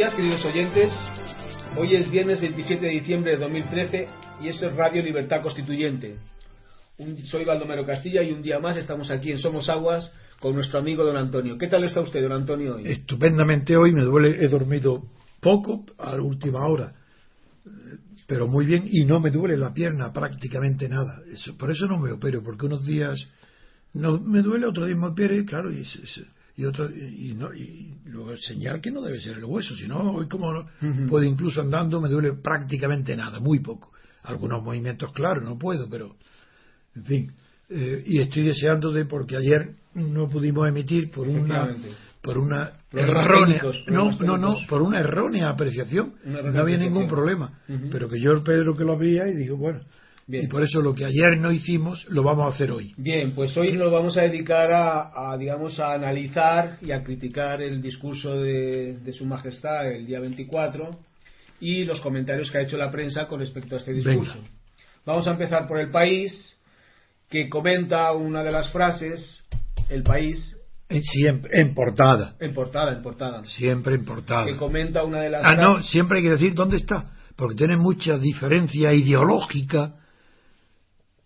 días, queridos oyentes. Hoy es viernes 27 de diciembre de 2013 y esto es Radio Libertad Constituyente. Un- soy Baldomero Castilla y un día más estamos aquí en Somos Aguas con nuestro amigo don Antonio. ¿Qué tal está usted, don Antonio, hoy? Estupendamente hoy, me duele, he dormido poco a la última hora, pero muy bien y no me duele la pierna prácticamente nada. Eso- por eso no me opero, porque unos días no me duele, otro día me opere, claro, y, se- se- y otro y, no, y luego señal que no debe ser el hueso, sino hoy como Ujú. puedo incluso andando me duele prácticamente nada, muy poco. Algunos movimientos, claro, no puedo, pero en fin. eh, y estoy deseando de porque ayer no pudimos emitir por una por una Problemas errónea técnicos, no no no por una errónea apreciación Una no había ningún problema pero que yo Pedro que lo había y digo bueno Bien. y por eso lo que ayer no hicimos lo vamos a hacer hoy Bien, pues hoy nos vamos a dedicar a, a, digamos, a analizar y a criticar el discurso de, de Su Majestad el día 24 y los comentarios que ha hecho la prensa con respecto a este discurso. Venga. Vamos a empezar por el país, que comenta una de las frases, el país, En- siempre en portada en portada, en portada, siempre en portada que comenta una de las ah no siempre hay que decir dónde está porque tiene mucha diferencia ideológica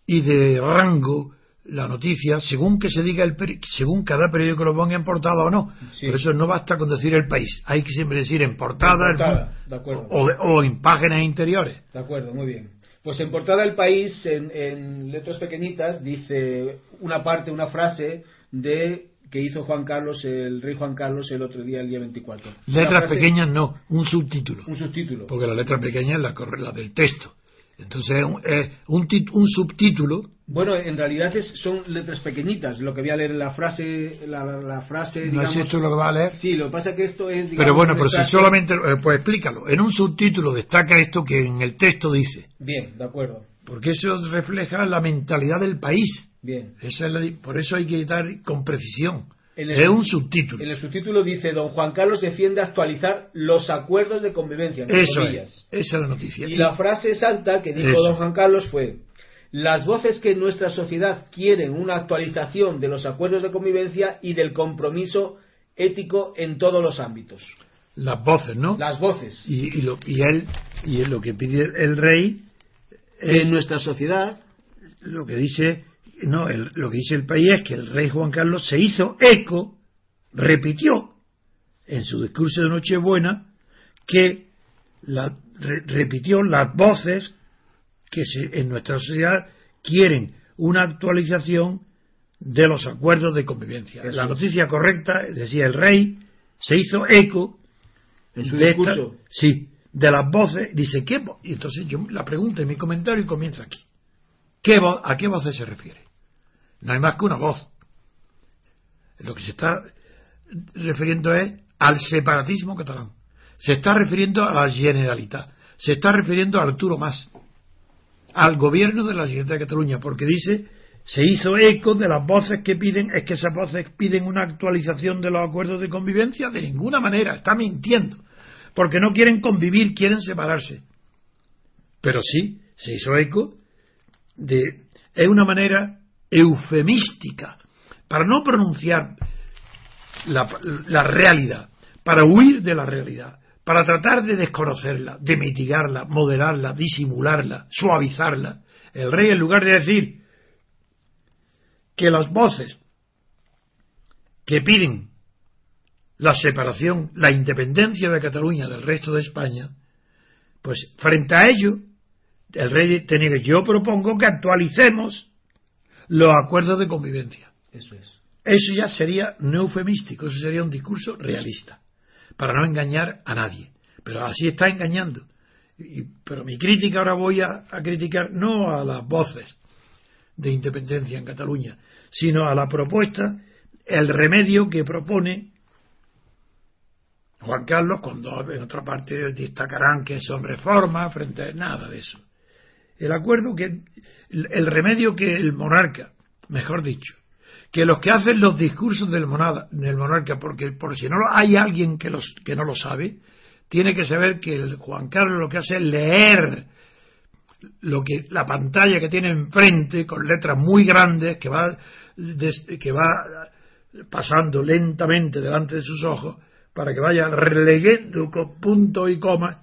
y de rango la noticia según que se diga el peri- según cada periódico lo ponga en portada o no Sí. por eso no basta con decir el país hay que siempre decir en portada, En portada, de acuerdo. o, o en páginas interiores De acuerdo, muy bien. Pues en portada del país, en, en letras pequeñitas, dice una parte, una frase de que hizo Juan Carlos, el rey Juan Carlos, el otro día, el día 24. Una letras frase- pequeñas no un subtítulo Un subtítulo. porque la letra pequeña es la, la del texto entonces es un, un, un subtítulo Bueno, en realidad es- son letras pequeñitas. Lo que voy a leer la frase, la, la frase, no es esto lo que va a leer Sí, lo que pasa es que esto es. digamos, Pero bueno, pero si solamente, eh, pues explícalo. En un subtítulo destaca esto que en el texto dice, Bien, de acuerdo. porque eso refleja la mentalidad del país. Bien. Esa es la por eso hay que dar con precisión. En el- es un subtítulo. En el subtítulo dice: Don Juan Carlos defiende actualizar los acuerdos de convivencia. Eso comillas. es. Esa es la noticia. Y la frase exacta que dijo Eso. don Juan Carlos fue, las voces que en nuestra sociedad quieren una actualización de los acuerdos de convivencia y del compromiso ético en todos los ámbitos. Las voces, ¿no? Las voces Y, y lo, y él, y él lo que pide el rey es en nuestra sociedad, lo que dice, no, el- lo que dice el país es que el rey Juan Carlos se hizo eco, repitió en su discurso de Nochebuena que la, re- repitió las voces que se- en nuestra sociedad quieren una actualización de los acuerdos de convivencia. Eso la noticia correcta, decía el rey, se hizo eco en su de esta- discurso, sí, de las voces, dice, ¿qué? Y entonces yo la pregunta en mi comentario comienza aquí. ¿Qué vo- ¿A qué voces se refiere? No hay más que una voz. Lo que se está refiriendo es al separatismo catalán. Se está refiriendo a la Generalitat. Se está refiriendo a Arturo Mas. Al gobierno de la Generalitat de Cataluña. Porque dice, se hizo eco de las voces que piden, es que esas voces piden una actualización de los acuerdos de convivencia. De ninguna manera. Está mintiendo. Porque no quieren convivir, quieren separarse. Pero sí, se hizo eco de. Es una manera eufemística para no pronunciar la, realidad, para huir de la realidad, para tratar de desconocerla, de mitigarla, moderarla, disimularla, suavizarla. El rey, en lugar de decir que las voces que piden la separación, la independencia de Cataluña del resto de España, pues frente a ello, el rey tenía que yo propongo que actualicemos los acuerdos de convivencia. Eso es. Eso ya sería no eufemístico, eso sería un discurso realista, para no engañar a nadie. Pero así está engañando. Y, pero mi crítica ahora voy a, a criticar no a las voces de independencia en Cataluña, sino a la propuesta, el remedio que propone Juan Carlos, cuando en otra parte destacarán que son reformas frente a nada de eso. El acuerdo que, el, remedio que el monarca, mejor dicho, que los que hacen los discursos del, del monarca, porque por si no hay alguien que, los, que no lo sabe, tiene que saber que el Juan Carlos lo que hace es leer lo que la pantalla que tiene enfrente con letras muy grandes que va que va pasando lentamente delante de sus ojos para que vaya releyendo con punto y coma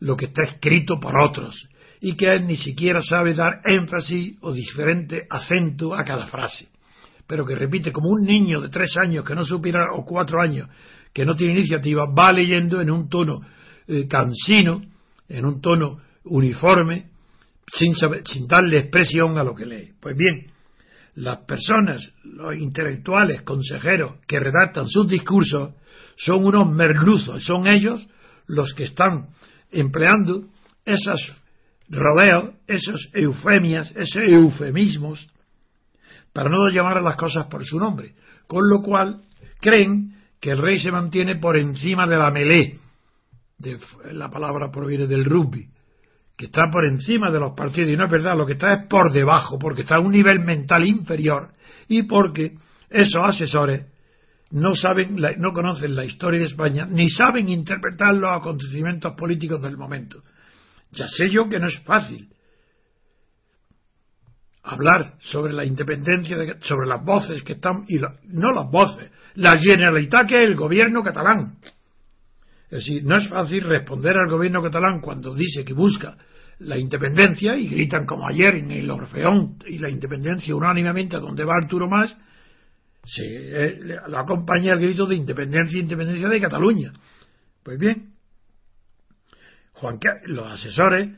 lo que está escrito por otros y que él ni siquiera sabe dar énfasis o diferente acento a cada frase, pero que repite como un niño de tres años que no supiera o cuatro años que no tiene iniciativa va leyendo en un tono eh, cansino, en un tono uniforme, sin, sin darle expresión a lo que lee. Pues bien, las personas, los intelectuales, consejeros que redactan sus discursos, son unos merluzos, son ellos los que están empleando esos rodeos, esas eufemias, esos eufemismos, para no llamar a las cosas por su nombre, con lo cual creen que el rey se mantiene por encima de la melé, de, la palabra proviene del rugby, que está por encima de los partidos, y no es verdad, lo que está es por debajo, porque está a un nivel mental inferior, y porque esos asesores no saben, no conocen la historia de España, ni saben interpretar los acontecimientos políticos del momento. Ya sé yo que no es fácil hablar sobre la independencia, sobre las voces que están, y no las voces, la generalitat que es el gobierno catalán. Es decir, no es fácil responder al gobierno catalán cuando dice que busca la independencia y gritan como ayer en el Orfeón y la independencia unánimemente a donde va Arturo Más se eh, la acompaña el grito de independencia independencia de Cataluña. Pues bien, Juan, los asesores,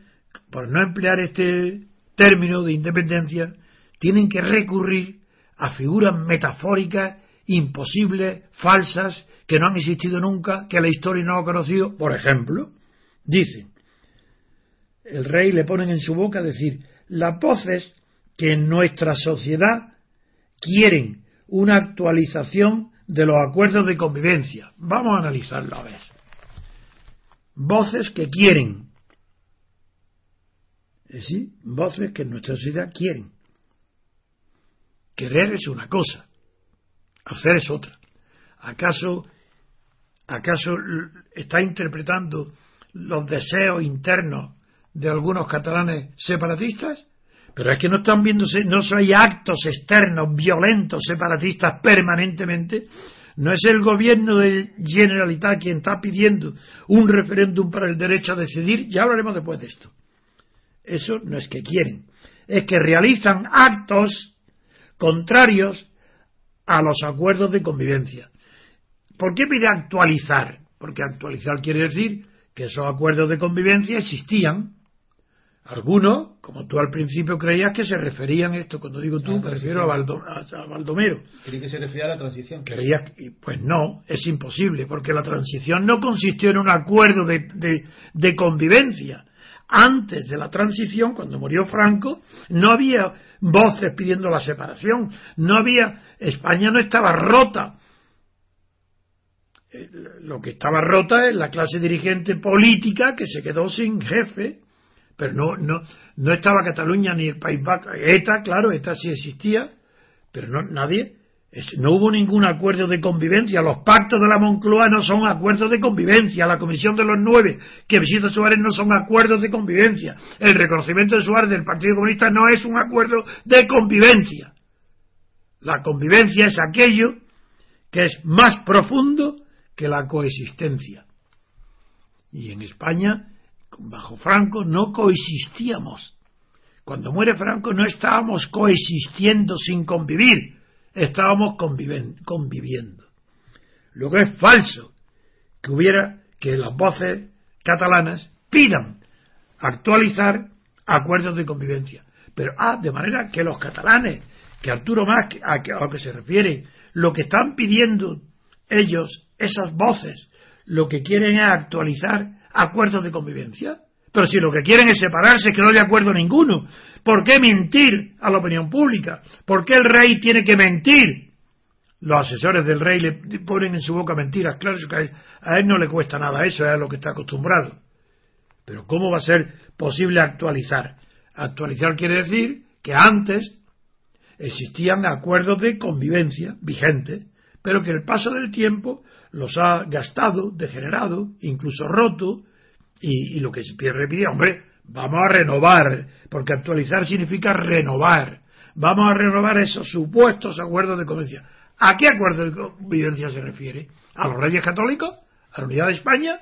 por no emplear este término de independencia, tienen que recurrir a figuras metafóricas imposibles, falsas, que no han existido nunca, que la historia no ha conocido. Por ejemplo, dicen, el rey le ponen en su boca decir, las voces que en nuestra sociedad quieren una actualización de los acuerdos de convivencia. Vamos a analizarlo a ver. Voces que quieren. ¿Sí? Voces que en nuestra sociedad quieren. Querer es una cosa, hacer es otra. ¿Acaso, acaso está interpretando los deseos internos de algunos catalanes separatistas? Pero es que no están viéndose, no hay actos externos violentos, separatistas permanentemente. No es el gobierno de Generalitat quien está pidiendo un referéndum para el derecho a decidir. Ya hablaremos después de esto. Eso no es que quieren, es que realizan actos contrarios a los acuerdos de convivencia. ¿Por qué pide actualizar? Porque actualizar quiere decir que esos acuerdos de convivencia existían algunos, como tú al principio creías que se referían a esto, cuando digo tú, me refiero a, Baldomero. Creí que se refería a la transición. Creías, pues no, es imposible, porque la transición no consistió en un acuerdo de, de convivencia. Antes de la transición, cuando murió Franco, no había voces pidiendo la separación, no había, España no estaba rota. Eh, lo que estaba rota es la clase dirigente política que se quedó sin jefe pero no, no, no estaba Cataluña ni el País Vasco. ETA, claro, ETA sí existía, pero no, nadie, no hubo ningún acuerdo de convivencia. Los pactos de la Moncloa no son acuerdos de convivencia. La Comisión de los Nueve que visita Suárez no son acuerdos de convivencia. El reconocimiento de Suárez del Partido Comunista no es un acuerdo de convivencia. La convivencia es aquello que es más profundo que la coexistencia. Y en España bajo Franco no coexistíamos Cuando muere Franco no estábamos coexistiendo sin convivir, estábamos conviviendo. Luego es falso que hubiera que las voces catalanas pidan actualizar acuerdos de convivencia. Pero, ah, de manera que los catalanes, que Arturo Más, a, que, a lo que se refiere, lo que están pidiendo ellos, esas voces, lo que quieren es actualizar acuerdos de convivencia. Pero si lo que quieren es separarse, que no hay acuerdo ninguno. ¿Por qué mentir a la opinión pública? ¿Por qué el rey tiene que mentir? Los asesores del rey le ponen en su boca mentiras. Claro que a él no le cuesta nada eso, es a lo que está acostumbrado. Pero ¿cómo va a ser posible actualizar? Actualizar quiere decir que antes existían acuerdos de convivencia vigentes, pero que el paso del tiempo los ha gastado, degenerado, incluso roto, y, lo que Pierre pide, hombre, vamos a renovar, porque actualizar significa renovar. Vamos a renovar esos supuestos acuerdos de convivencia. ¿A qué acuerdo de convivencia se refiere? ¿A los reyes católicos? ¿A la unidad de España?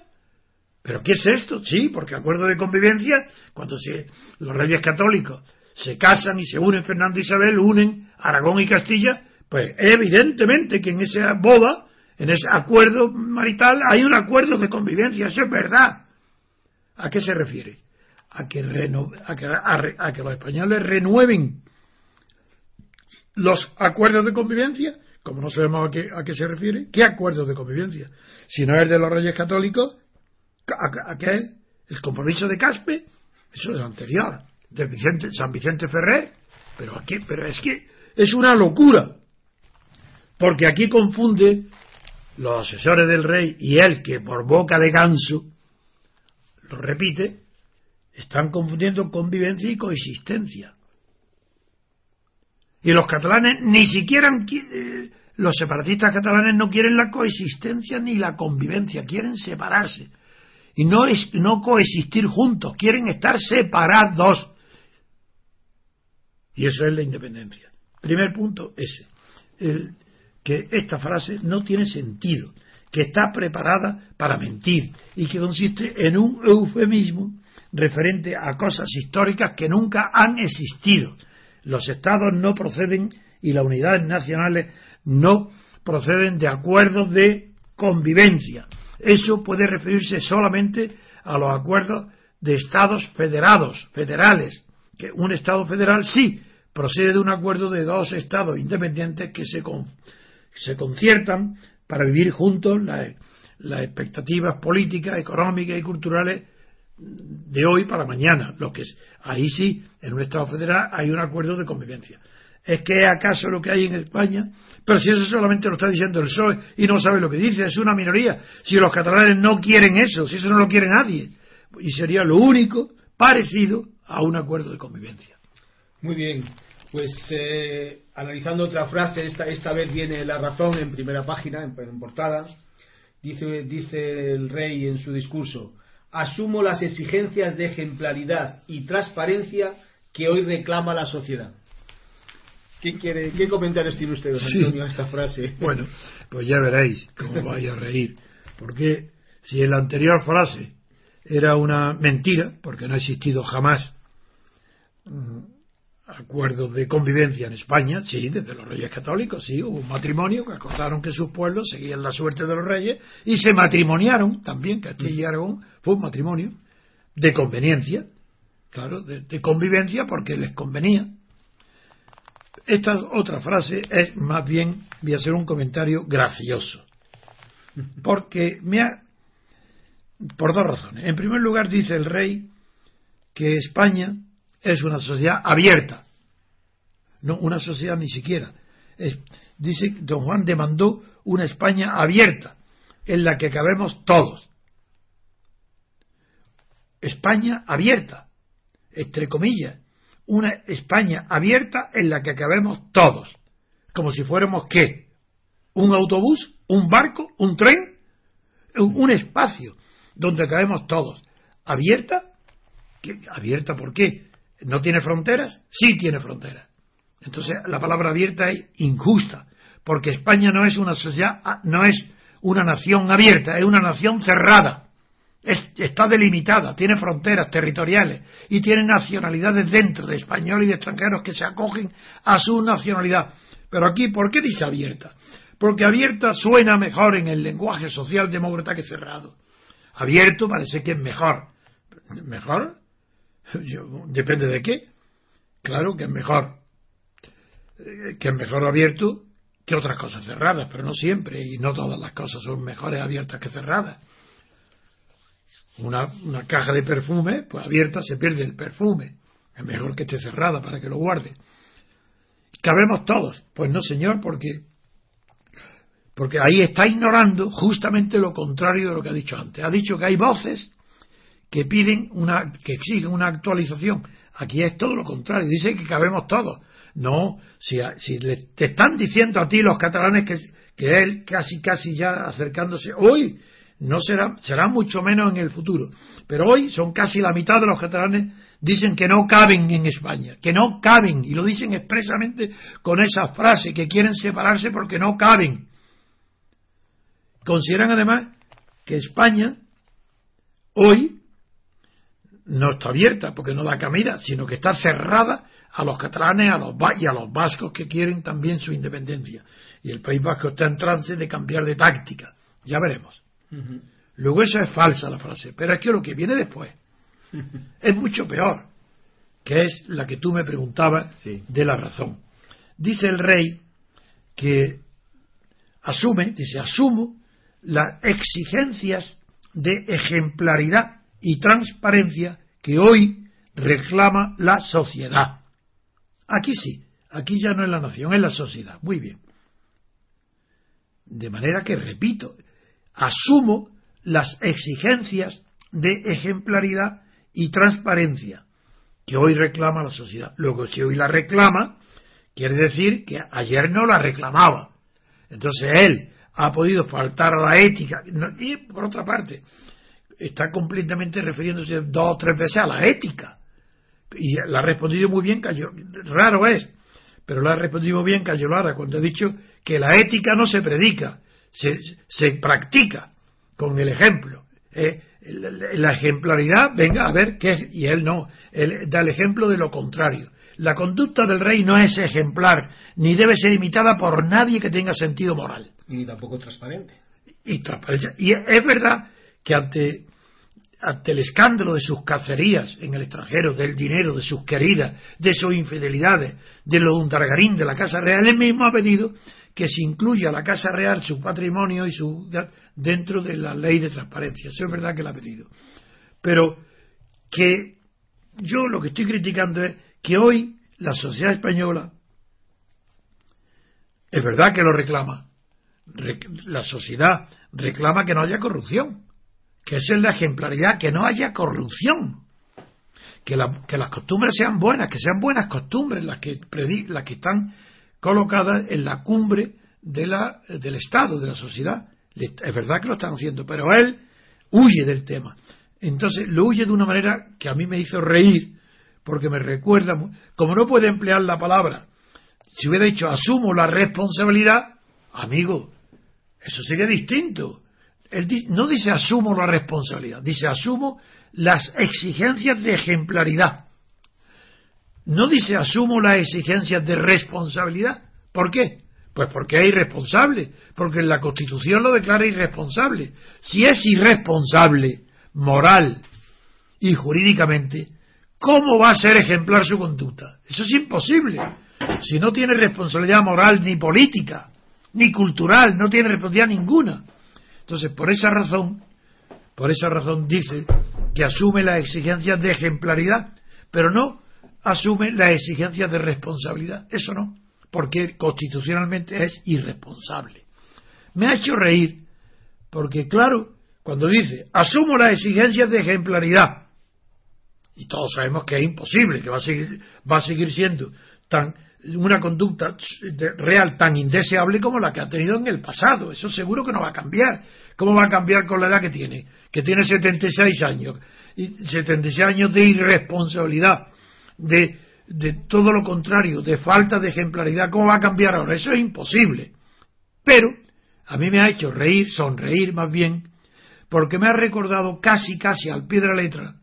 ¿Pero qué es esto? Sí, porque acuerdo de convivencia, cuando se, los reyes católicos se casan y se unen Fernando e Isabel, unen Aragón y Castilla, pues evidentemente que en esa boda, en ese acuerdo marital, hay un acuerdo de convivencia, eso es verdad. ¿A qué se refiere? A que, a que, los españoles renueven los acuerdos de convivencia, como no sabemos a qué, a qué se refiere, ¿qué acuerdos de convivencia? Si no es de los reyes católicos, ¿a, qué es? El compromiso de Caspe, eso es anterior, de Vicente, San Vicente Ferrer, pero aquí, pero es que es una locura, porque aquí confunde los asesores del rey y él que por boca de ganso lo repite, están confundiendo convivencia y coexistencia. Y los catalanes ni siquiera, eh, los separatistas catalanes no quieren la coexistencia ni la convivencia, quieren separarse. Y no, es, no coexistir juntos, quieren estar separados. Y eso es la independencia. Primer punto, ese. Que esta frase no tiene sentido que está preparada para mentir y que consiste en un eufemismo referente a cosas históricas que nunca han existido. Los estados no proceden y las unidades nacionales no proceden de acuerdos de convivencia. Eso puede referirse solamente a los acuerdos de estados federados, federales, que un estado federal sí procede de un acuerdo de dos estados independientes que se, se conciertan para vivir juntos las, expectativas políticas, económicas y culturales de hoy para mañana. Lo que es, ahí sí, en un Estado federal hay un acuerdo de convivencia. ¿Es que acaso lo que hay en España? Pero si eso solamente lo está diciendo el PSOE y no sabe lo que dice, es una minoría. Si los catalanes no quieren eso, si eso no lo quiere nadie, y sería lo único parecido a un acuerdo de convivencia. Muy bien. Pues eh, analizando otra frase, esta, esta vez viene la razón en primera página, en, portada, dice, dice el rey en su discurso, asumo las exigencias de ejemplaridad y transparencia que hoy reclama la sociedad. ¿Qué, quiere, qué comentarios tiene usted, Antonio, a esta frase? Bueno, pues ya veréis cómo vaya a reír. Porque si en la anterior frase era una mentira, porque no ha existido jamás acuerdos de convivencia en España, sí, desde los reyes católicos, sí, hubo un matrimonio que acordaron que sus pueblos seguían la suerte de los reyes y se matrimoniaron también, Castilla y Aragón fue un matrimonio de conveniencia, claro, de, convivencia porque les convenía. Esta otra frase es más bien, voy a hacer un comentario gracioso, porque me ha, por dos razones. En primer lugar, dice el rey que España es una sociedad abierta. No, una sociedad ni siquiera. dice, don Juan demandó una España abierta, en la que cabemos todos. España abierta, entre comillas, una España abierta en la que cabemos todos, como si fuéramos qué, un autobús, un barco, un tren, un, espacio donde cabemos todos. ¿Abierta? ¿Abierta por qué? ¿No tiene fronteras? Sí tiene fronteras. Entonces la palabra abierta es injusta, porque España no es una sociedad, no es una nación abierta, es una nación cerrada. está delimitada, tiene fronteras territoriales y tiene nacionalidades dentro de españoles y de extranjeros que se acogen a su nacionalidad. Pero aquí, ¿por qué dice abierta? Porque abierta suena mejor en el lenguaje socialdemócrata que cerrado. Abierto parece que es mejor. ¿Mejor? Depende de qué. Claro que es mejor. Eh, que es mejor abierto que otras cosas cerradas, pero no siempre, y no todas las cosas son mejores abiertas que cerradas. Una, una caja de perfume, pues abierta se pierde el perfume. Es mejor que esté cerrada para que lo guarde. ¿Cabemos todos? Pues no, señor, porque porque ahí está ignorando justamente lo contrario de lo que ha dicho antes. Ha dicho que hay voces que piden una, que exigen una actualización. Aquí es todo lo contrario. Dice que cabemos todos. No, si, si le, te están diciendo a ti los catalanes que, que él casi casi ya acercándose hoy no será, será mucho menos en el futuro. Pero hoy son casi la mitad de los catalanes dicen que no caben en España, que no caben, y lo dicen expresamente con esa frase, que quieren separarse porque no caben. Consideran además que España hoy no está abierta porque no da camina, sino que está cerrada a los catalanes a los, y a los vascos que quieren también su independencia. Y el País Vasco está en trance de cambiar de táctica. Ya veremos. Luego eso es falsa la frase, pero es que lo que viene después es mucho peor, que es la que tú me preguntabas de la razón. Dice el rey que asume, dice, asumo las exigencias de ejemplaridad y transparencia que hoy reclama la sociedad. Aquí sí, aquí ya no es la nación, es la sociedad. Muy bien. De manera que, repito, asumo las exigencias de ejemplaridad y transparencia que hoy reclama la sociedad. Luego, si hoy la reclama, quiere decir que ayer no la reclamaba. Entonces él ha podido faltar a la ética. Y por otra parte, está completamente refiriéndose dos o tres veces a la ética. Y la ha respondido muy bien, raro es, pero la ha respondido muy bien Cayolara cuando ha dicho que la ética no se predica, se, se practica con el ejemplo. Eh, la ejemplaridad, venga a ver qué es, y él no, él da el ejemplo de lo contrario. La conducta del rey no es ejemplar, ni debe ser imitada por nadie que tenga sentido moral. Ni tampoco transparente. Y transparencia. Y es verdad que ante, ante el escándalo de sus cacerías en el extranjero, del dinero, de sus queridas, de sus infidelidades, de lo de un Targarín, de la Casa Real, él mismo ha pedido que se incluya la Casa Real, su patrimonio y su dentro de la ley de transparencia. Eso es verdad que lo ha pedido. Pero que yo lo que estoy criticando es que hoy la sociedad española es verdad que lo reclama. La sociedad reclama que no haya corrupción, que es la ejemplaridad, que no haya corrupción, que, las costumbres sean buenas, que sean buenas costumbres las que, las que están colocadas en la cumbre del Estado, de la sociedad. Es verdad que lo están haciendo, pero él huye del tema. Entonces lo huye de una manera que a mí me hizo reír, porque me recuerda, como no puede emplear la palabra, si hubiera dicho asumo la responsabilidad, amigo, eso sería distinto. Él no dice asumo la responsabilidad, dice asumo las exigencias de ejemplaridad. No dice asumo las exigencias de responsabilidad. ¿Por qué? Pues porque es irresponsable, porque la Constitución lo declara irresponsable. Si es irresponsable, moral y jurídicamente, ¿cómo va a ser ejemplar su conducta? Eso es imposible. Si no tiene responsabilidad moral ni política, ni cultural, no tiene responsabilidad ninguna. Entonces, por esa razón, por esa razón dice que asume las exigencias de ejemplaridad, pero no asume las exigencias de responsabilidad. Eso no porque constitucionalmente es irresponsable. Me ha hecho reír, porque claro, cuando dice, asumo las exigencias de ejemplaridad, y todos sabemos que es imposible, que va a seguir, va a seguir siendo tan, una conducta real tan indeseable como la que ha tenido en el pasado. Eso seguro que no va a cambiar. ¿Cómo va a cambiar con la edad que tiene? Que tiene 76 años. Y 76 años de irresponsabilidad, de de todo lo contrario, de falta de ejemplaridad, ¿cómo va a cambiar ahora? Eso es imposible. Pero a mí me ha hecho reír, sonreír más bien, porque me ha recordado casi, casi al pie de la letra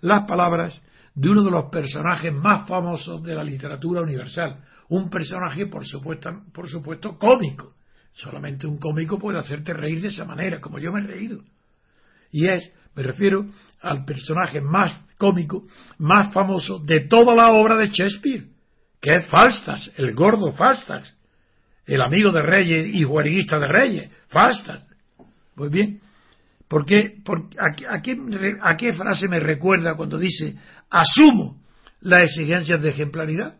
las palabras de uno de los personajes más famosos de la literatura universal. Un personaje, por supuesto, por supuesto cómico. Solamente un cómico puede hacerte reír de esa manera, como yo me he reído. Y es, me refiero al personaje más cómico, más famoso de toda la obra de Shakespeare, que es Falstaff, el gordo Falstaff, el amigo de Reyes y juerguista de Reyes, Falstaff. Muy bien. ¿Por qué, a, qué, ¿A qué frase me recuerda cuando dice asumo las exigencias de ejemplaridad?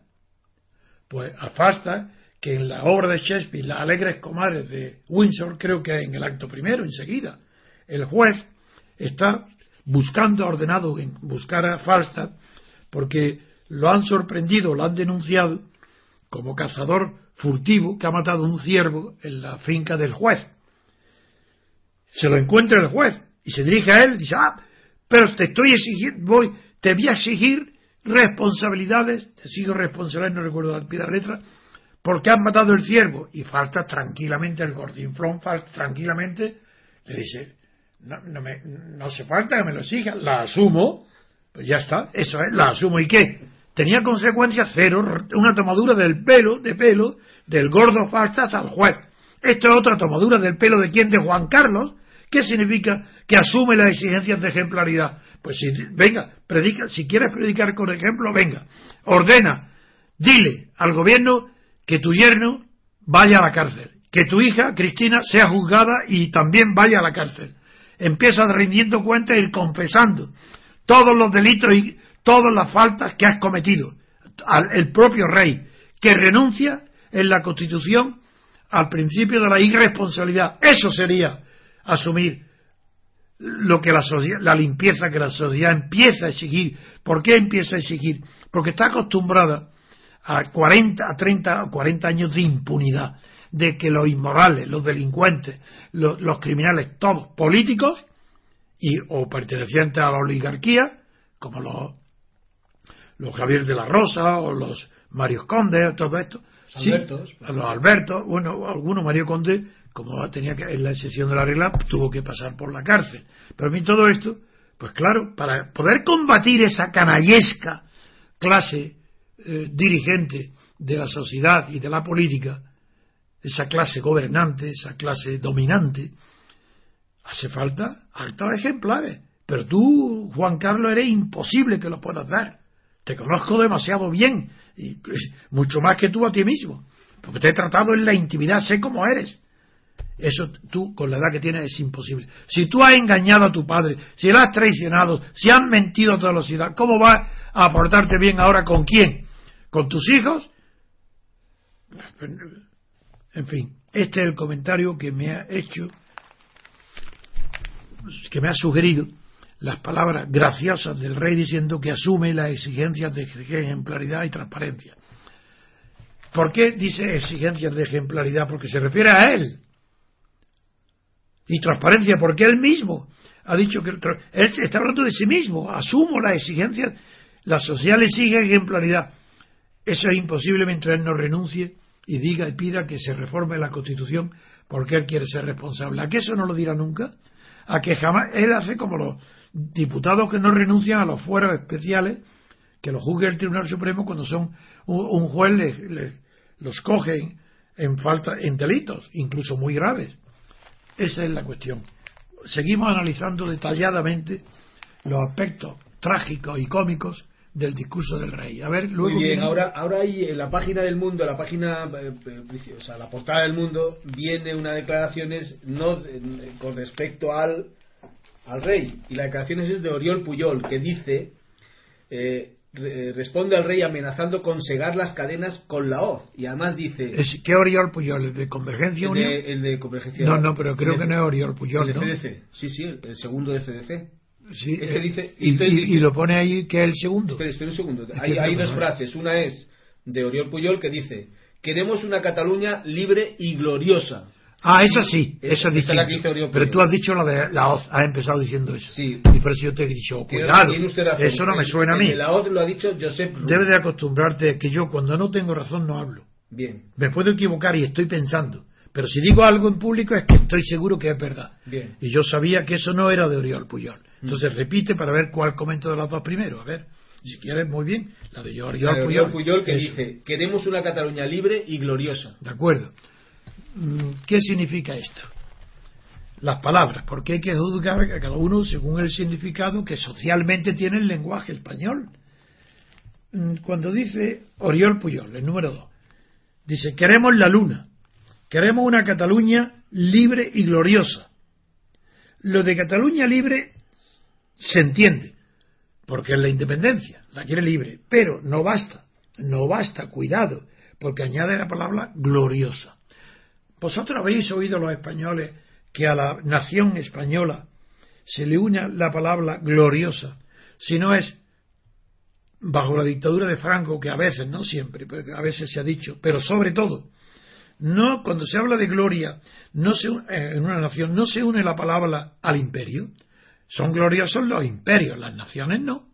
Pues a Falstaff, que en la obra de Shakespeare, Las Alegres Comadres de Windsor, creo que en el acto primero, enseguida, el juez está buscando, ordenado en buscar a Falstaff, porque lo han sorprendido, lo han denunciado como cazador furtivo que ha matado un ciervo en la finca del juez se lo encuentra el juez y se dirige a él y dice, ah, pero te estoy exigiendo, voy, te voy a exigir responsabilidades, te sigo responsabilidades, no recuerdo la letra, porque has matado el ciervo. Y falta tranquilamente el gordinflón, falta tranquilamente, le dice, no, no, me, no hace falta que me lo exija, la asumo, pues ya está, eso es, la asumo. ¿Y qué? Tenía consecuencias cero, una tomadura del pelo, de pelo, del gordo Faltas al juez. Esto es otra tomadura del pelo de quién, de Juan Carlos, ¿Qué significa que asume las exigencias de ejemplaridad? Pues si, venga, predica, si quieres predicar con ejemplo, venga, ordena, dile al gobierno que tu yerno vaya a la cárcel, que tu hija, Cristina, sea juzgada y también vaya a la cárcel. Empieza rindiendo cuentas y confesando todos los delitos y todas las faltas que has cometido. el propio rey, que renuncia en la Constitución al principio de la irresponsabilidad. Eso sería asumir lo que la, sociedad, la limpieza que la sociedad empieza a exigir. ¿Por qué empieza a exigir? Porque está acostumbrada a 40, a 30 o 40 años de impunidad, de que los inmorales, los delincuentes, los, criminales, todos políticos y o pertenecientes a la oligarquía, como los, los Javier de la Rosa o los Mario Conde, todo esto, sí, los Albertos, bueno, algunos Mario Conde como tenía que, en la excepción de la regla, tuvo que pasar por la cárcel. Pero a mí todo esto, pues claro, para poder combatir esa canallesca clase eh, dirigente de la sociedad y de la política, esa clase gobernante, esa clase dominante, hace falta altos ejemplares. Pero tú, Juan Carlos, eres imposible que lo puedas dar. Te conozco demasiado bien, y pues, mucho más que tú a ti mismo, porque te he tratado en la intimidad, sé cómo eres. Eso tú, con la edad que tienes, es imposible. Si tú has engañado a tu padre, si le has traicionado, si has mentido a toda la sociedad, ¿cómo vas a aportarte bien ahora con quién? ¿Con tus hijos? En fin, este es el comentario que me ha hecho, que me ha sugerido las palabras graciosas del rey diciendo que asume las exigencias de ejemplaridad y transparencia. ¿Por qué dice exigencias de ejemplaridad? Porque se refiere a él y transparencia, porque él mismo ha dicho que él está hablando de sí mismo, asumo las exigencias, la social exige ejemplaridad. Eso es imposible mientras él no renuncie y diga y pida que se reforme la Constitución porque él quiere ser responsable. ¿A qué eso no lo dirá nunca? A que jamás él hace como los diputados que no renuncian a los fueros especiales que los juzgue el Tribunal Supremo cuando son un, juez los coge en falta en delitos, incluso muy graves esa es la cuestión. Seguimos analizando detalladamente los aspectos trágicos y cómicos del discurso del rey. A ver, luego Muy bien, ahora, ahora ahí en la página del mundo, la página, eh, eh, o sea, la portada del mundo, viene una declaraciones no con respecto al, al rey. Y la declaraciones es de Oriol Puyol, que dice eh, responde al rey amenazando con segar las cadenas con la hoz. Y además dice. ¿Qué Oriol Puyol? ¿El de Convergencia Unión? el de Convergencia No, no, pero creo que no es Oriol Puyol. El de CDC. Sí, sí, el segundo de CDC. Sí, Ese eh, dice, y, lo pone ahí que es el segundo. Espera, espera un segundo. Hay, hay dos frases. Una es de Oriol Puyol que dice: Queremos una Cataluña libre y gloriosa. Ah, esa sí, esa, dice. Pero tú has dicho la de la OZ, has empezado diciendo eso. Sí. Y por eso yo te he dicho, cuidado, eso no me suena a mí. La OZ lo ha dicho Josep Debes de acostumbrarte que yo cuando no tengo razón no hablo. Bien. Me puedo equivocar y estoy pensando, Pero si digo algo en público es que estoy seguro que es verdad. Bien. Y yo sabía que eso no era de Oriol Puyol. Mm. Entonces repite para ver cuál comento de las dos primero. A ver, si quieres, muy bien. La de Oriol La de Oriol Puyol que Eso. dice, queremos una Cataluña libre y gloriosa. De acuerdo. Mm, ¿Qué significa esto? Las palabras, porque hay que juzgar a cada uno según el significado que socialmente tiene el lenguaje español. Mm, Cuando dice Oriol Puyol, el número dos, dice, queremos la luna, queremos una Cataluña libre y gloriosa. Lo de Cataluña libre se entiende, porque es la independencia, la quiere libre, pero no basta, no basta, cuidado, porque añade la palabra gloriosa. Vosotros habéis oído los españoles que a la nación española se le une la palabra gloriosa, si no es bajo la dictadura de Franco, que a veces, no siempre, a veces se ha dicho, pero sobre todo, no cuando se habla de gloria no se, eh, en una nación no se une la palabra al imperio. Son gloriosos los imperios, las naciones no.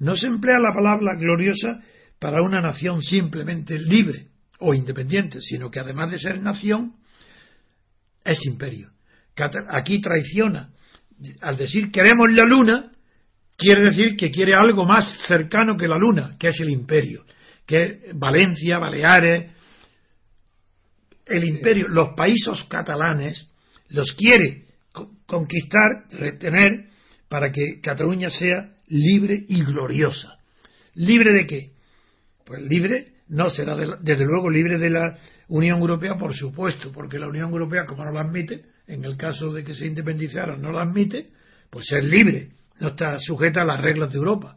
No se emplea la palabra gloriosa para una nación simplemente libre o independiente, sino que además de ser nación, es imperio. Aquí traiciona. Al decir queremos la luna, quiere decir que quiere algo más cercano que la luna, que es el imperio, que es Valencia, Baleares, el imperio, los países catalanes los quiere co- conquistar, retener, para que Cataluña sea libre y gloriosa. ¿Libre de qué? Pues libre no será de la- desde luego libre de la Unión Europea, por supuesto, porque la Unión Europea, como no la admite, en el caso de que se independizara, no la admite, pues es libre, no está sujeta a las reglas de Europa.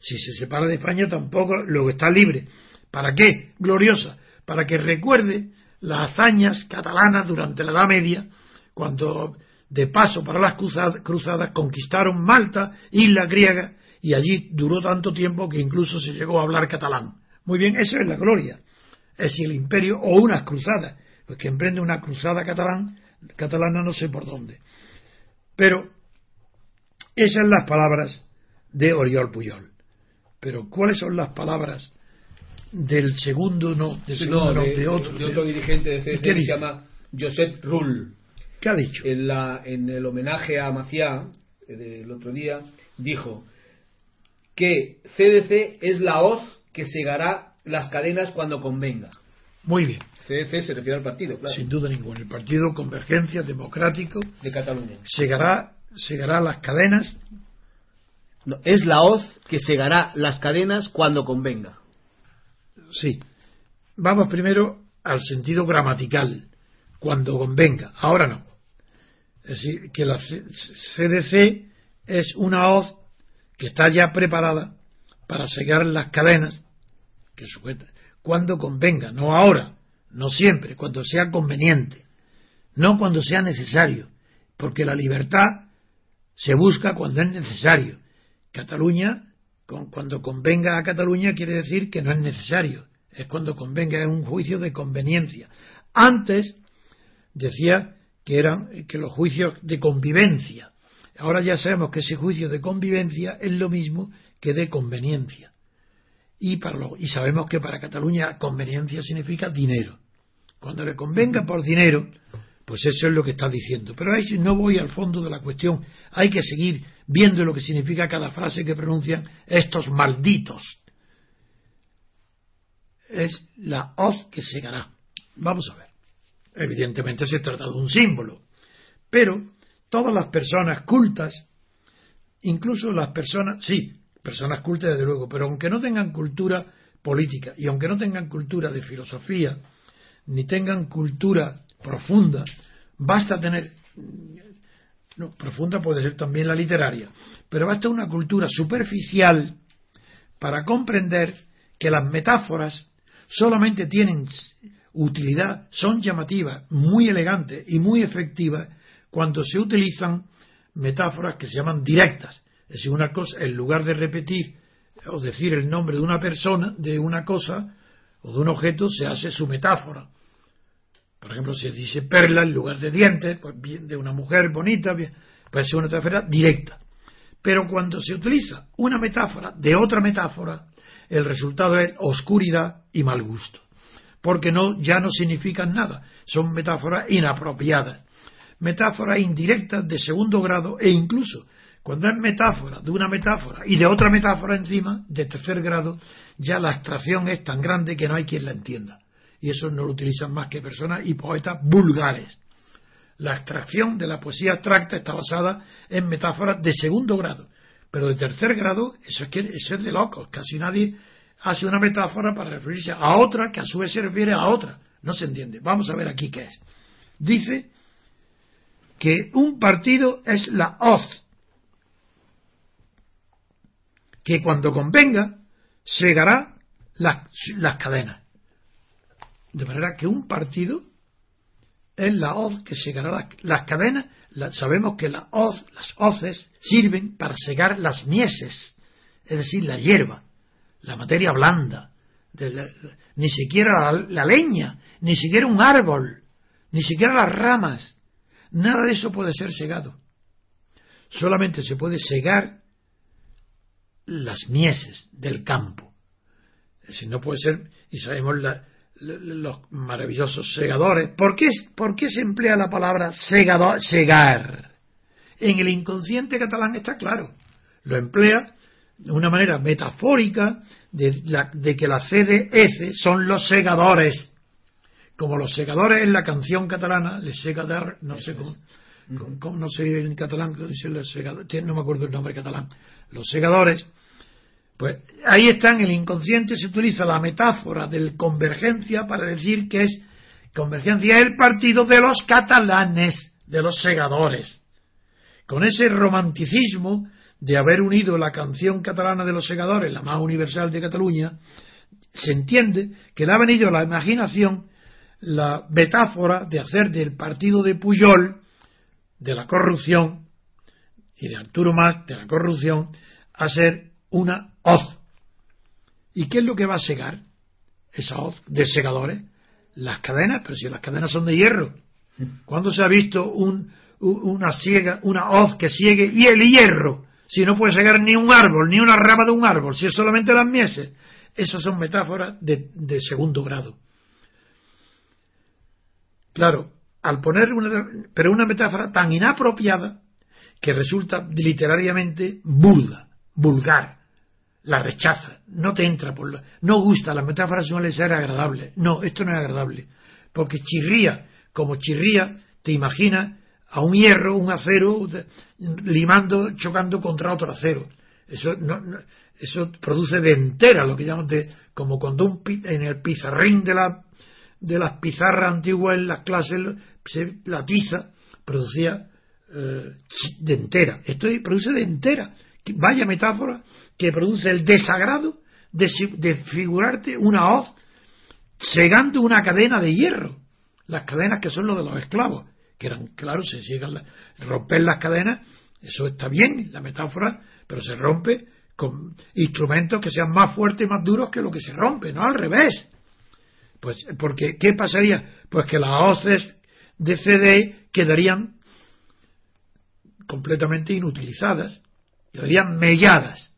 Si se separa de España, tampoco, luego está libre. ¿Para qué? Gloriosa. Para que recuerde las hazañas catalanas durante la Edad Media, cuando de paso para las cruzadas, cruzadas conquistaron Malta, isla griega, y allí duró tanto tiempo que incluso se llegó a hablar catalán. Muy bien, eso es la gloria. Es si el imperio o unas cruzadas, pues que emprende una cruzada catalán, catalana no sé por dónde. Pero esas son las palabras de Oriol Puyol. Pero ¿cuáles son las palabras del segundo no, del segundo no, de, de otro? de otro dirigente de ¿Y CDC que dice? se llama Josep Rull. ¿Qué ha dicho? En, la, en el homenaje a Maciá eh, del otro día, dijo que CDC es la hoz que segará las cadenas cuando convenga. Muy bien, CDC se refiere al partido, claro, sin duda ninguna. El Partido Convergencia Democrático de Cataluña. segará, segará las cadenas. No, es la hoz que segará las cadenas cuando convenga. Sí. Vamos primero al sentido gramatical, cuando convenga. Ahora no. Es decir, que la CDC es una hoz que está ya preparada para segar las cadenas que sujeta cuando convenga, no ahora, no siempre, cuando sea conveniente, no cuando sea necesario, porque la libertad se busca cuando es necesario. Cataluña, cuando convenga a Cataluña, quiere decir que no es necesario, es cuando convenga, es un juicio de conveniencia. Antes decía que eran que los juicios de convivencia. Ahora ya sabemos que ese juicio de convivencia es lo mismo que de conveniencia. Y, para lo- y sabemos que para Cataluña conveniencia significa dinero. Cuando le convenga por dinero, pues eso es lo que está diciendo. Pero ahí no voy al fondo de la cuestión. Hay que seguir viendo lo que significa cada frase que pronuncian estos malditos. Es la hoz que segará. Vamos a ver. Evidentemente se trata de un símbolo. Pero todas las personas cultas, incluso las personas, sí, personas cultas desde luego, pero aunque no tengan cultura política y aunque no tengan cultura de filosofía, ni tengan cultura profunda, basta tener, no, profunda puede ser también la literaria, pero basta una cultura superficial para comprender que las metáforas solamente tienen utilidad, son llamativas, muy elegantes y muy efectivas cuando se utilizan metáforas que se llaman directas. Es decir, una cosa, en lugar de repetir o decir el nombre de una persona, de una cosa o de un objeto, se hace su metáfora. Por ejemplo, si dice perla en lugar de dientes, pues bien, de una mujer bonita, bien, puede ser una metáfora directa. Pero cuando se utiliza una metáfora de otra metáfora, el resultado es oscuridad y mal gusto. porque no, ya no significan nada. Son metáforas inapropiadas. Metáforas indirectas de segundo grado e incluso cuando es metáfora de una metáfora y de otra metáfora encima, de tercer grado, ya la abstracción es tan grande que no hay quien la entienda. Y eso no lo utilizan más que personas y poetas vulgares. La abstracción de la poesía abstracta está basada en metáforas de segundo grado. Pero de tercer grado, eso es, eso es de locos. Casi nadie hace una metáfora para referirse a otra que a su vez se refiere a otra. No se entiende. Vamos a ver aquí qué es. Dice que un partido es la hoz que cuando convenga segará las, las cadenas. De manera que un partido es la hoz que segará las, cadenas. sabemos que la hoz, las hoces sirven para segar las mieses, es decir, la hierba la materia blanda, ni siquiera la, leña, ni siquiera un árbol, ni siquiera las ramas. Nada de eso puede ser segado. Solamente se puede segar las mieses del campo. Si no puede ser, y sabemos los maravillosos segadores. ¿Por qué, ¿Por qué se emplea la palabra segador, segar? En el inconsciente catalán está claro. Lo emplea de una manera metafórica de, de que la CDF son los segadores. Como los segadores en la canción catalana, les segador, no sé cómo, no sé en catalán, no me acuerdo el nombre catalán, los segadores, pues ahí está en el inconsciente, se utiliza la metáfora del convergencia para decir que es convergencia el partido de los catalanes, de los segadores. Con ese romanticismo de haber unido la canción catalana de los segadores, la más universal de Cataluña, se entiende que le ha venido a la imaginación la metáfora de hacer del partido de Puyol, de la corrupción, y de Arturo Mas, de la corrupción, a ser una hoz. ¿Y qué es lo que va a segar esa hoz de segadores? Las cadenas, pero si las cadenas son de hierro. ¿Cuándo se ha visto un, una ciega, una hoz que siegue y el hierro si no puede segar ni un árbol, ni una rama de un árbol, si es solamente las mieses. Esas son metáforas de, segundo grado. Claro, al poner una, pero una metáfora tan inapropiada que resulta literariamente burda, vulgar, la rechaza, no te entra por la, no gusta, las metáforas suelen ser agradables. No, esto no es agradable, porque chirría, como chirría, te imaginas a un hierro, un acero, limando, chocando contra otro acero. Eso, no, eso produce de entera, lo que llamamos de, como cuando un, en el pizarrín de, la, de las pizarras antiguas en las clases, la tiza producía eh, de entera. Esto produce de entera. Vaya metáfora que produce el desagrado de, figurarte una hoz segando una cadena de hierro. Las cadenas que son lo de los esclavos que eran, claro, se llegan romper las cadenas, eso está bien, la metáfora, pero se rompe con instrumentos que sean más fuertes y más duros que lo que se rompe, no al revés. Pues, porque, ¿qué pasaría? Pues que las hoces de CD quedarían completamente inutilizadas, quedarían melladas.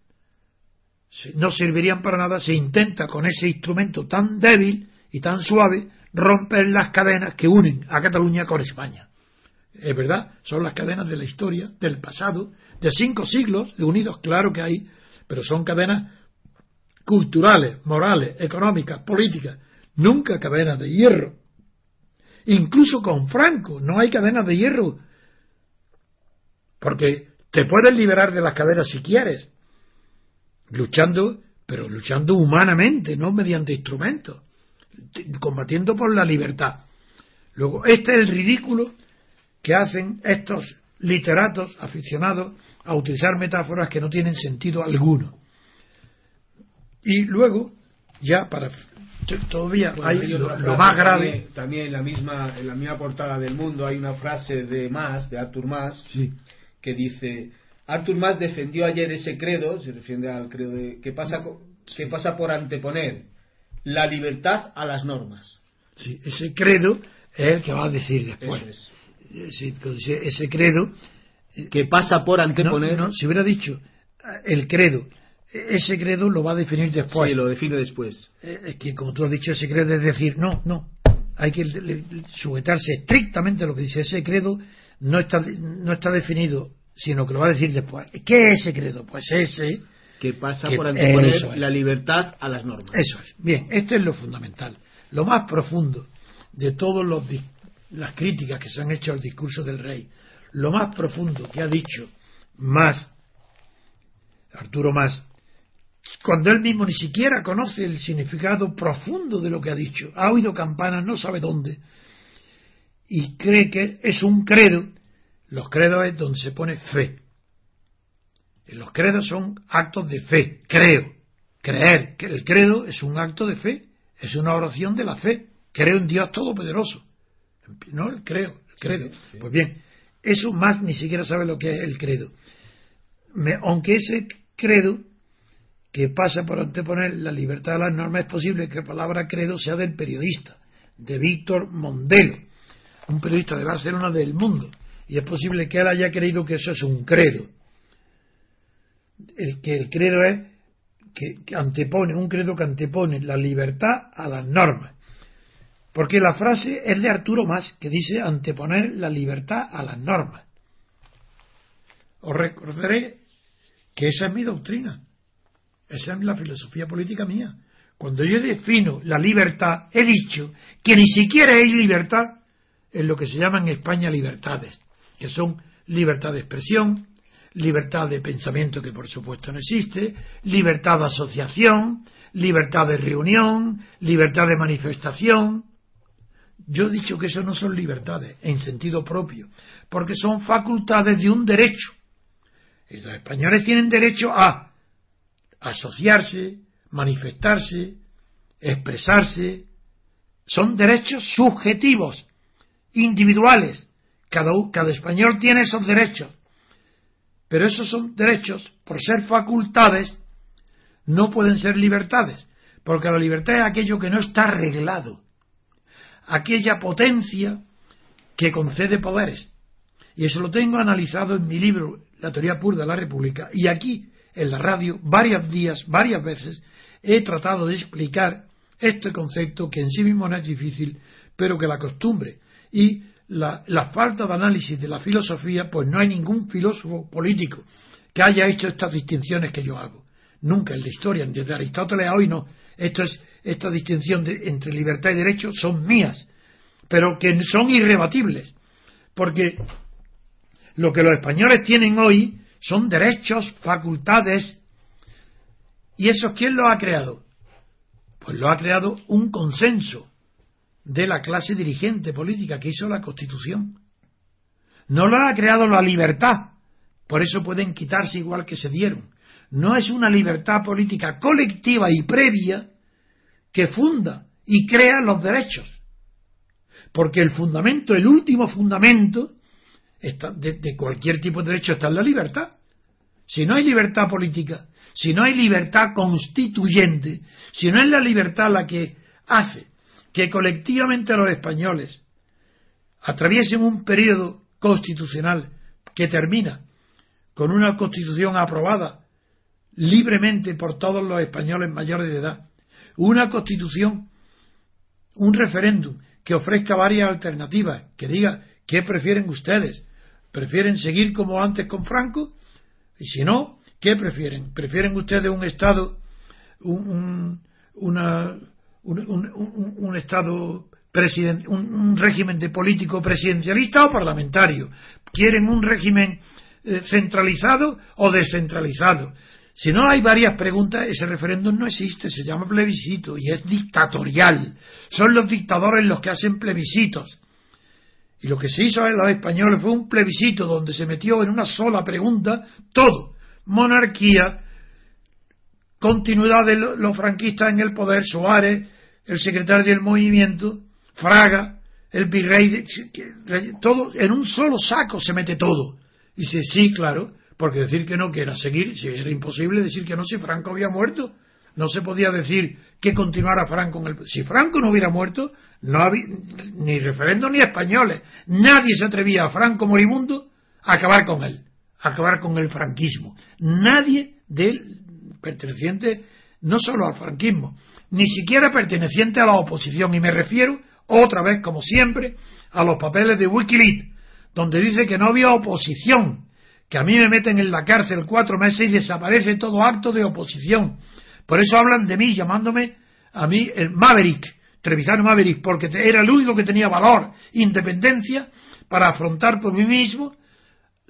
No servirían para nada. Se intenta con ese instrumento tan débil y tan suave romper las cadenas que unen a Cataluña con España es verdad, son las cadenas de la historia, del pasado, de cinco siglos, de unidos, claro que hay, pero son cadenas culturales, morales, económicas, políticas, nunca cadenas de hierro. Incluso con Franco no hay cadenas de hierro, porque te puedes liberar de las cadenas si quieres, luchando, pero luchando humanamente, no mediante instrumentos, combatiendo por la libertad. Luego, este es el ridículo que hacen estos literatos aficionados a utilizar metáforas que no tienen sentido alguno. Y luego, ya para todavía hay lo, más grave. También, en la misma en la misma portada del Mundo hay una frase de Mas, de Arthur Mas, que dice Arthur Mas defendió ayer ese credo, se refiere al credo de, que pasa que pasa por anteponer la libertad a las normas. Sí, ese credo es el que va a decir después ese credo que pasa por anteponer no, si hubiera dicho el credo ese credo lo va a definir después. Sí, lo define después. Eh, Es que, como tú has dicho, ese credo es decir, no, no, hay que sujetarse estrictamente a lo que dice ese credo, no está, no está definido, sino que lo va a decir después. ¿Qué es ese credo? Pues ese, Que pasa Que- por anteponer eso es. la libertad a las normas. eso es. Bien, este es lo fundamental. Lo más profundo de todas las críticas que se han hecho al discurso del rey, lo más profundo que ha dicho más Arturo Más, cuando él mismo ni siquiera conoce el significado profundo de lo que ha dicho, ha oído campanas no sabe dónde, y cree que es un credo, los credos es donde se pone fe. Los credos son actos de fe, creo, creer, que el credo es un acto de fe, es una oración de la fe, creo en Dios Todopoderoso, no el creo, el credo. Sí, sí. Pues bien, eso más ni siquiera sabe lo que es el credo. Me- aunque ese credo que pasa por anteponer la libertad a las normas, es posible que la palabra credo sea del periodista, de Víctor Mondelo, un periodista de Barcelona del mundo, y es posible que él haya creído que eso es un credo. El que el credo es que, que antepone, un credo que antepone la libertad a las normas. Porque la frase es de Arturo Más, que dice anteponer la libertad a las normas. Os recordaré que esa es mi doctrina. Esa es la filosofía política mía. Cuando yo defino la libertad, he dicho que ni siquiera hay libertad en lo que se llama en España libertades, que son libertad de expresión, libertad de pensamiento que por supuesto no existe, libertad de asociación, libertad de reunión, libertad de manifestación. Yo he dicho que eso no son libertades en sentido propio, porque son facultades de un derecho. Y los españoles tienen derecho a asociarse, manifestarse, expresarse. Son derechos subjetivos, individuales. Cada, cada español tiene esos derechos. Pero esos son derechos, por ser facultades, no pueden ser libertades. Porque la libertad es aquello que no está arreglado. Aquella potencia que concede poderes. Y eso lo tengo analizado en mi libro, La teoría pura de la República. Y aquí, en la radio, varios días, varias veces, he tratado de explicar este concepto que en sí mismo no es difícil, pero que la costumbre y la, falta de análisis de la filosofía, pues no hay ningún filósofo político que haya hecho estas distinciones que yo hago. Nunca en la historia, desde Aristóteles a hoy no. Esto es, esta distinción de- entre libertad y derecho son mías, pero que son irrebatibles. Porque lo que los españoles tienen hoy son derechos, facultades. ¿Y eso quién lo ha creado? Pues lo ha creado un consenso de la clase dirigente política que hizo la Constitución. No lo ha creado la libertad. Por eso pueden quitarse igual que se dieron. No es una libertad política colectiva y previa que funda y crea los derechos. Porque el fundamento, el último fundamento está- de, de cualquier tipo de derecho está en la libertad. Si no hay libertad política, si no hay libertad constituyente, si no es la libertad la que hace que colectivamente los españoles atraviesen un periodo constitucional que termina con una constitución aprobada libremente por todos los españoles mayores de edad, una constitución, un referéndum que ofrezca varias alternativas, que diga qué prefieren ustedes, prefieren seguir como antes con Franco, y si no, ¿qué prefieren? ¿Prefieren ustedes un Estado, un, un- una, un, Estado presiden- un, un régimen de político presidencialista o parlamentario? ¿Quieren un régimen eh, centralizado o descentralizado? Si no hay varias preguntas, ese referéndum no existe, se llama plebiscito y es dictatorial. Son los dictadores los que hacen plebiscitos. Y lo que se hizo en los españoles fue un plebiscito donde se metió en una sola pregunta todo. Monarquía, continuidad de lo- los franquistas en el poder, Suárez, el secretario del movimiento, Fraga, el virrey, de- todo, en un solo saco se mete todo. Y dice, sí, claro, porque decir que no, que era seguir, si era imposible decir que no, si Franco había muerto. No se podía decir que continuara Franco en el. Si Franco no hubiera muerto, no había ni referéndum ni españoles. Nadie se atrevía a Franco moribundo a acabar con él, a acabar con el franquismo. Nadie del pertenecientes no solo al franquismo, ni siquiera pertenecientes a la oposición, y me refiero otra vez, como siempre, a los papeles de Wikileaks, donde dice que no había oposición, que a mí me meten en la cárcel cuatro meses y desaparece todo acto de oposición. Por eso hablan de mí, llamándome a mí el Maverick, Trevijano Maverick, porque era el único que tenía valor, independencia, para afrontar por mí mismo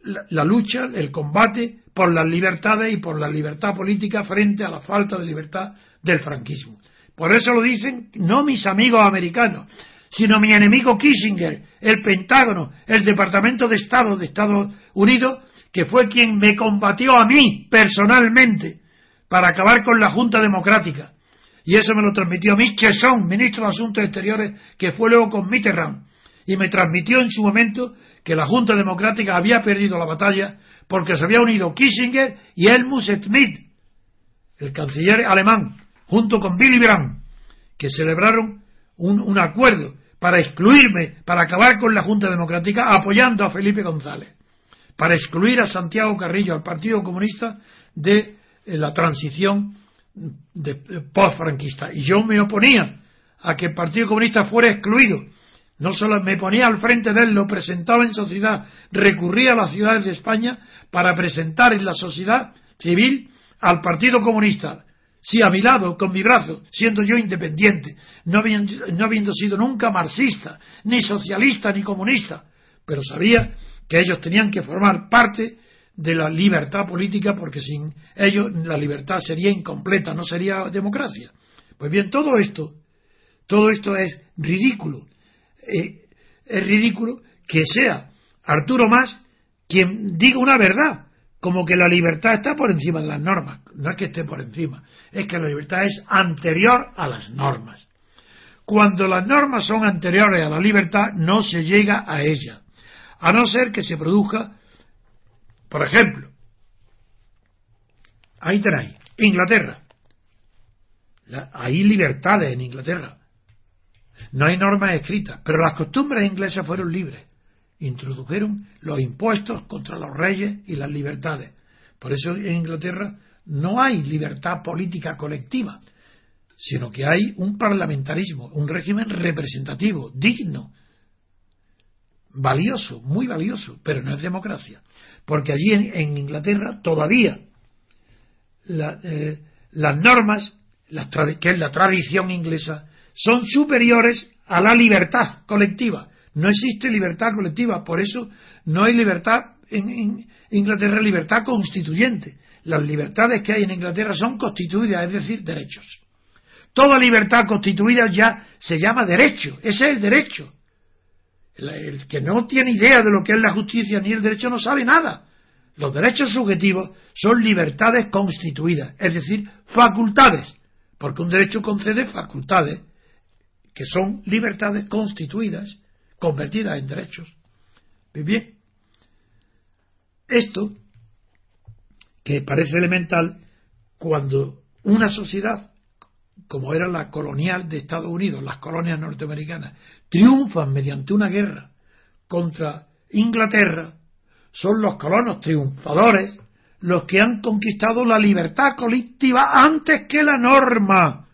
la, lucha, el combate por las libertades y por la libertad política frente a la falta de libertad del franquismo. Por eso lo dicen no mis amigos americanos, sino mi enemigo Kissinger, el Pentágono, el Departamento de Estado de Estados Unidos, que fue quien me combatió a mí personalmente para acabar con la Junta Democrática. Y eso me lo transmitió a mí, que son ministro de Asuntos Exteriores, que fue luego con Mitterrand. Y me transmitió en su momento que la Junta Democrática había perdido la batalla porque se había unido Kissinger y Helmut Schmidt, el canciller alemán, junto con Billy Brandt, que celebraron un, un acuerdo para excluirme, para acabar con la Junta Democrática, apoyando a Felipe González, para excluir a Santiago Carrillo, al Partido Comunista, de eh, la transición de, eh, post-franquista. Y yo me oponía a que el Partido Comunista fuera excluido no solo me ponía al frente de él, lo presentaba en sociedad, recurría a las ciudades de España para presentar en la sociedad civil al Partido Comunista. Sí, a mi lado, con mi brazo, siendo yo independiente, no habiendo, no habiendo sido nunca marxista, ni socialista, ni comunista, pero sabía que ellos tenían que formar parte de la libertad política porque sin ellos la libertad sería incompleta, no sería democracia. Pues bien, todo esto, todo esto es ridículo eh, es ridículo que sea Arturo Más quien diga una verdad, como que la libertad está por encima de las normas. No es que esté por encima, es que la libertad es anterior a las normas. Cuando las normas son anteriores a la libertad, no se llega a ella, a no ser que se produzca, por ejemplo, ahí tenéis, Inglaterra. hay libertades en Inglaterra. No hay normas escritas, pero las costumbres inglesas fueron libres. Introdujeron los impuestos contra los reyes y las libertades. Por eso en Inglaterra no hay libertad política colectiva, sino que hay un parlamentarismo, un régimen representativo, digno, valioso, muy valioso, pero no es democracia. Porque allí en, Inglaterra todavía eh, las normas, que es la tradición inglesa, son superiores a la libertad colectiva. No existe libertad colectiva, por eso no hay libertad en, Inglaterra, libertad constituyente. Las libertades que hay en Inglaterra son constituidas, es decir, derechos. Toda libertad constituida ya se llama derecho, ese es el derecho. El, que no tiene idea de lo que es la justicia ni el derecho no sabe nada. Los derechos subjetivos son libertades constituidas, es decir, facultades, porque un derecho concede facultades que son libertades constituidas, convertidas en derechos. Bien, esto, que parece elemental, cuando una sociedad, como era la colonial de Estados Unidos, las colonias norteamericanas, triunfan mediante una guerra contra Inglaterra, son los colonos triunfadores los que han conquistado la libertad colectiva antes que la norma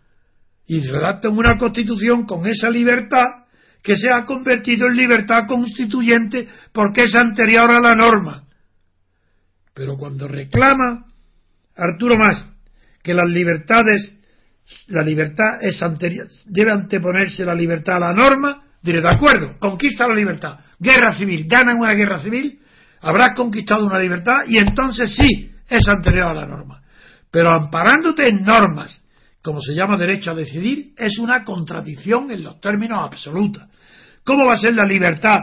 y redactan una constitución con esa libertad que se ha convertido en libertad constituyente porque es anterior a la norma. Pero cuando reclama Arturo Más que las libertades, la libertad es anterior, debe anteponerse la libertad a la norma, diré, de acuerdo, conquista la libertad, guerra civil, ganan una guerra civil, habrás conquistado una libertad y entonces sí, es anterior a la norma. Pero amparándote en normas como se llama derecho a decidir, es una contradicción en los términos absolutos. ¿Cómo va a ser la libertad?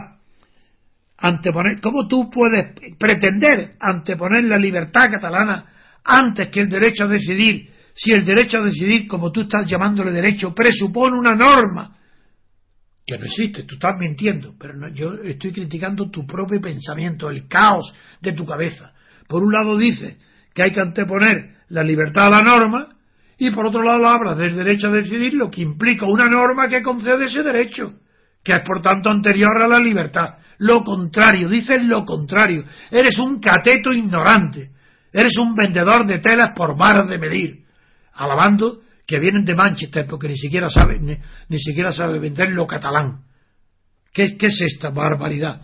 Anteponer, ¿Cómo tú puedes pretender anteponer la libertad catalana antes que el derecho a decidir, si el derecho a decidir, como tú estás llamándole derecho, presupone una norma que no existe, tú estás mintiendo, pero yo estoy criticando tu propio pensamiento, el caos de tu cabeza. Por un lado dices que hay que anteponer la libertad a la norma, y por otro lado habla del derecho a decidir, lo que implica una norma que concede ese derecho, que es por tanto anterior a la libertad. Lo contrario, dices lo contrario. Eres un cateto ignorante. Eres un vendedor de telas por varas de medir, alabando que vienen de Manchester porque ni siquiera sabe, ni, siquiera sabe vender lo catalán. ¿Qué, ¿Qué, es esta barbaridad?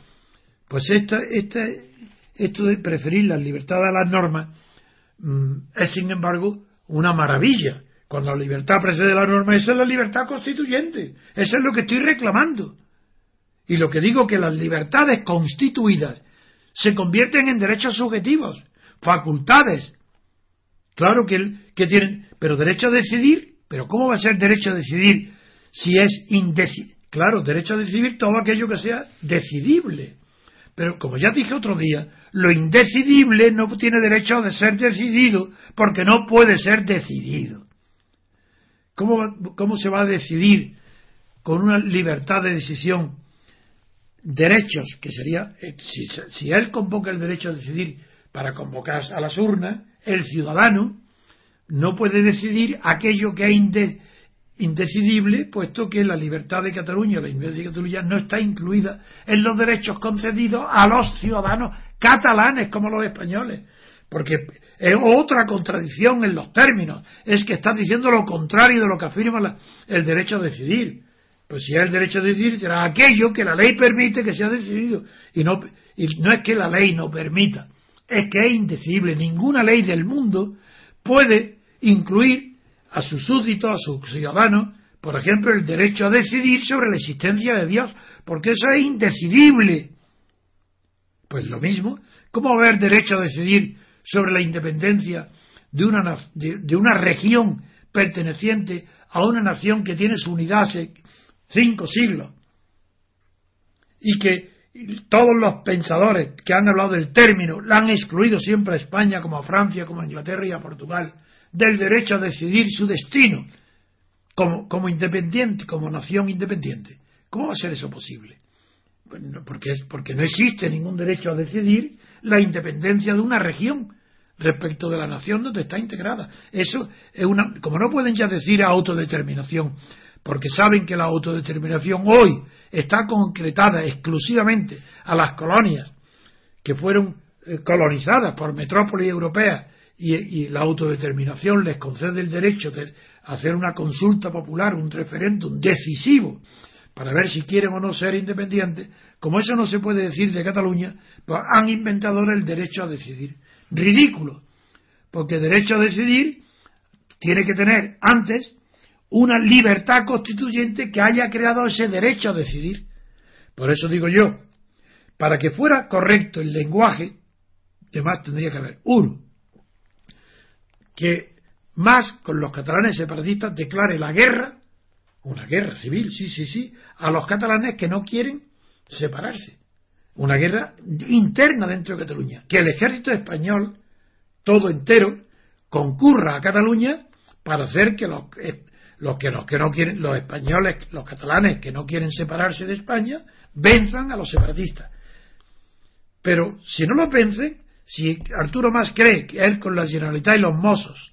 Pues esta, esta, esto de preferir la libertad a las normas mm, es, sin embargo, una maravilla. Cuando la libertad precede la norma, esa es la libertad constituyente. Eso es lo que estoy reclamando. Y lo que digo que las libertades constituidas se convierten en derechos subjetivos, facultades. Claro que, que tienen, pero derecho a decidir, pero ¿cómo va a ser derecho a decidir si es indecidible? Claro, derecho a decidir todo aquello que sea decidible. Pero como ya dije otro día, lo indecidible no tiene derecho a ser decidido porque no puede ser decidido. ¿Cómo, cómo se va a decidir con una libertad de decisión derechos, que sería, eh, si, si él convoca el derecho a decidir para convocar a las urnas, el ciudadano no puede decidir aquello que es indecidible, puesto que la libertad de Cataluña, la independencia de Cataluña, no está incluida en los derechos concedidos a los ciudadanos catalanes como los españoles. Porque es otra contradicción en los términos. Es que está diciendo lo contrario de lo que afirma el derecho a decidir. Pues si es el derecho a decidir, será aquello que la ley permite que sea decidido. Y no, y no es que la ley no permita, es que es indecible. Ninguna ley del mundo puede incluir a sus súbditos, a sus ciudadanos, por ejemplo, el derecho a decidir sobre la existencia de Dios, porque eso es indecidible. Pues lo mismo, ¿cómo va haber derecho a decidir sobre la independencia de una, de, una región perteneciente a una nación que tiene su unidad hace cinco siglos? Y que todos los pensadores que han hablado del término la han excluido siempre a España, como a Francia, como a Inglaterra y a Portugal, del derecho a decidir su destino como, como independiente, como nación independiente. ¿Cómo va a ser eso posible? porque, es, porque no existe ningún derecho a decidir la independencia de una región respecto de la nación donde está integrada. Eso es una, como no pueden ya decir autodeterminación, porque saben que la autodeterminación hoy está concretada exclusivamente a las colonias que fueron eh, colonizadas por metrópolis europeas y, la autodeterminación les concede el derecho de hacer una consulta popular, un referéndum decisivo para ver si quieren o no ser independientes, como eso no se puede decir de Cataluña, pues han inventado el derecho a decidir. Ridículo, porque el derecho a decidir tiene que tener antes una libertad constituyente que haya creado ese derecho a decidir. Por eso digo yo, para que fuera correcto el lenguaje, además tendría que haber uno, que más con los catalanes separatistas declare la guerra, una guerra civil, sí, sí, sí, a los catalanes que no quieren separarse. Una guerra interna dentro de Cataluña. Que el ejército español, todo entero, concurra a Cataluña para hacer que los, los que, los que no quieren, los españoles, los catalanes que no quieren separarse de España, venzan a los separatistas. Pero si no los vencen, si Arturo Más cree que él con la Generalitat y los Mossos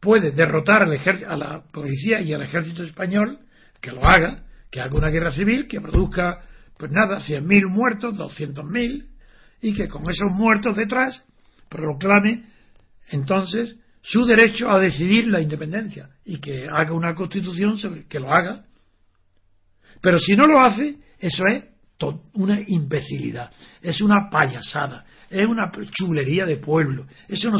puede derrotar a la policía y al ejército español, que lo haga, que haga una guerra civil, que produzca, pues nada, 100.000 muertos, 200.000, y que con esos muertos detrás proclame entonces su derecho a decidir la independencia y que haga una constitución sobre que lo haga. Pero si no lo hace, eso es una imbecilidad, es una payasada, es una chulería de pueblo. Eso no,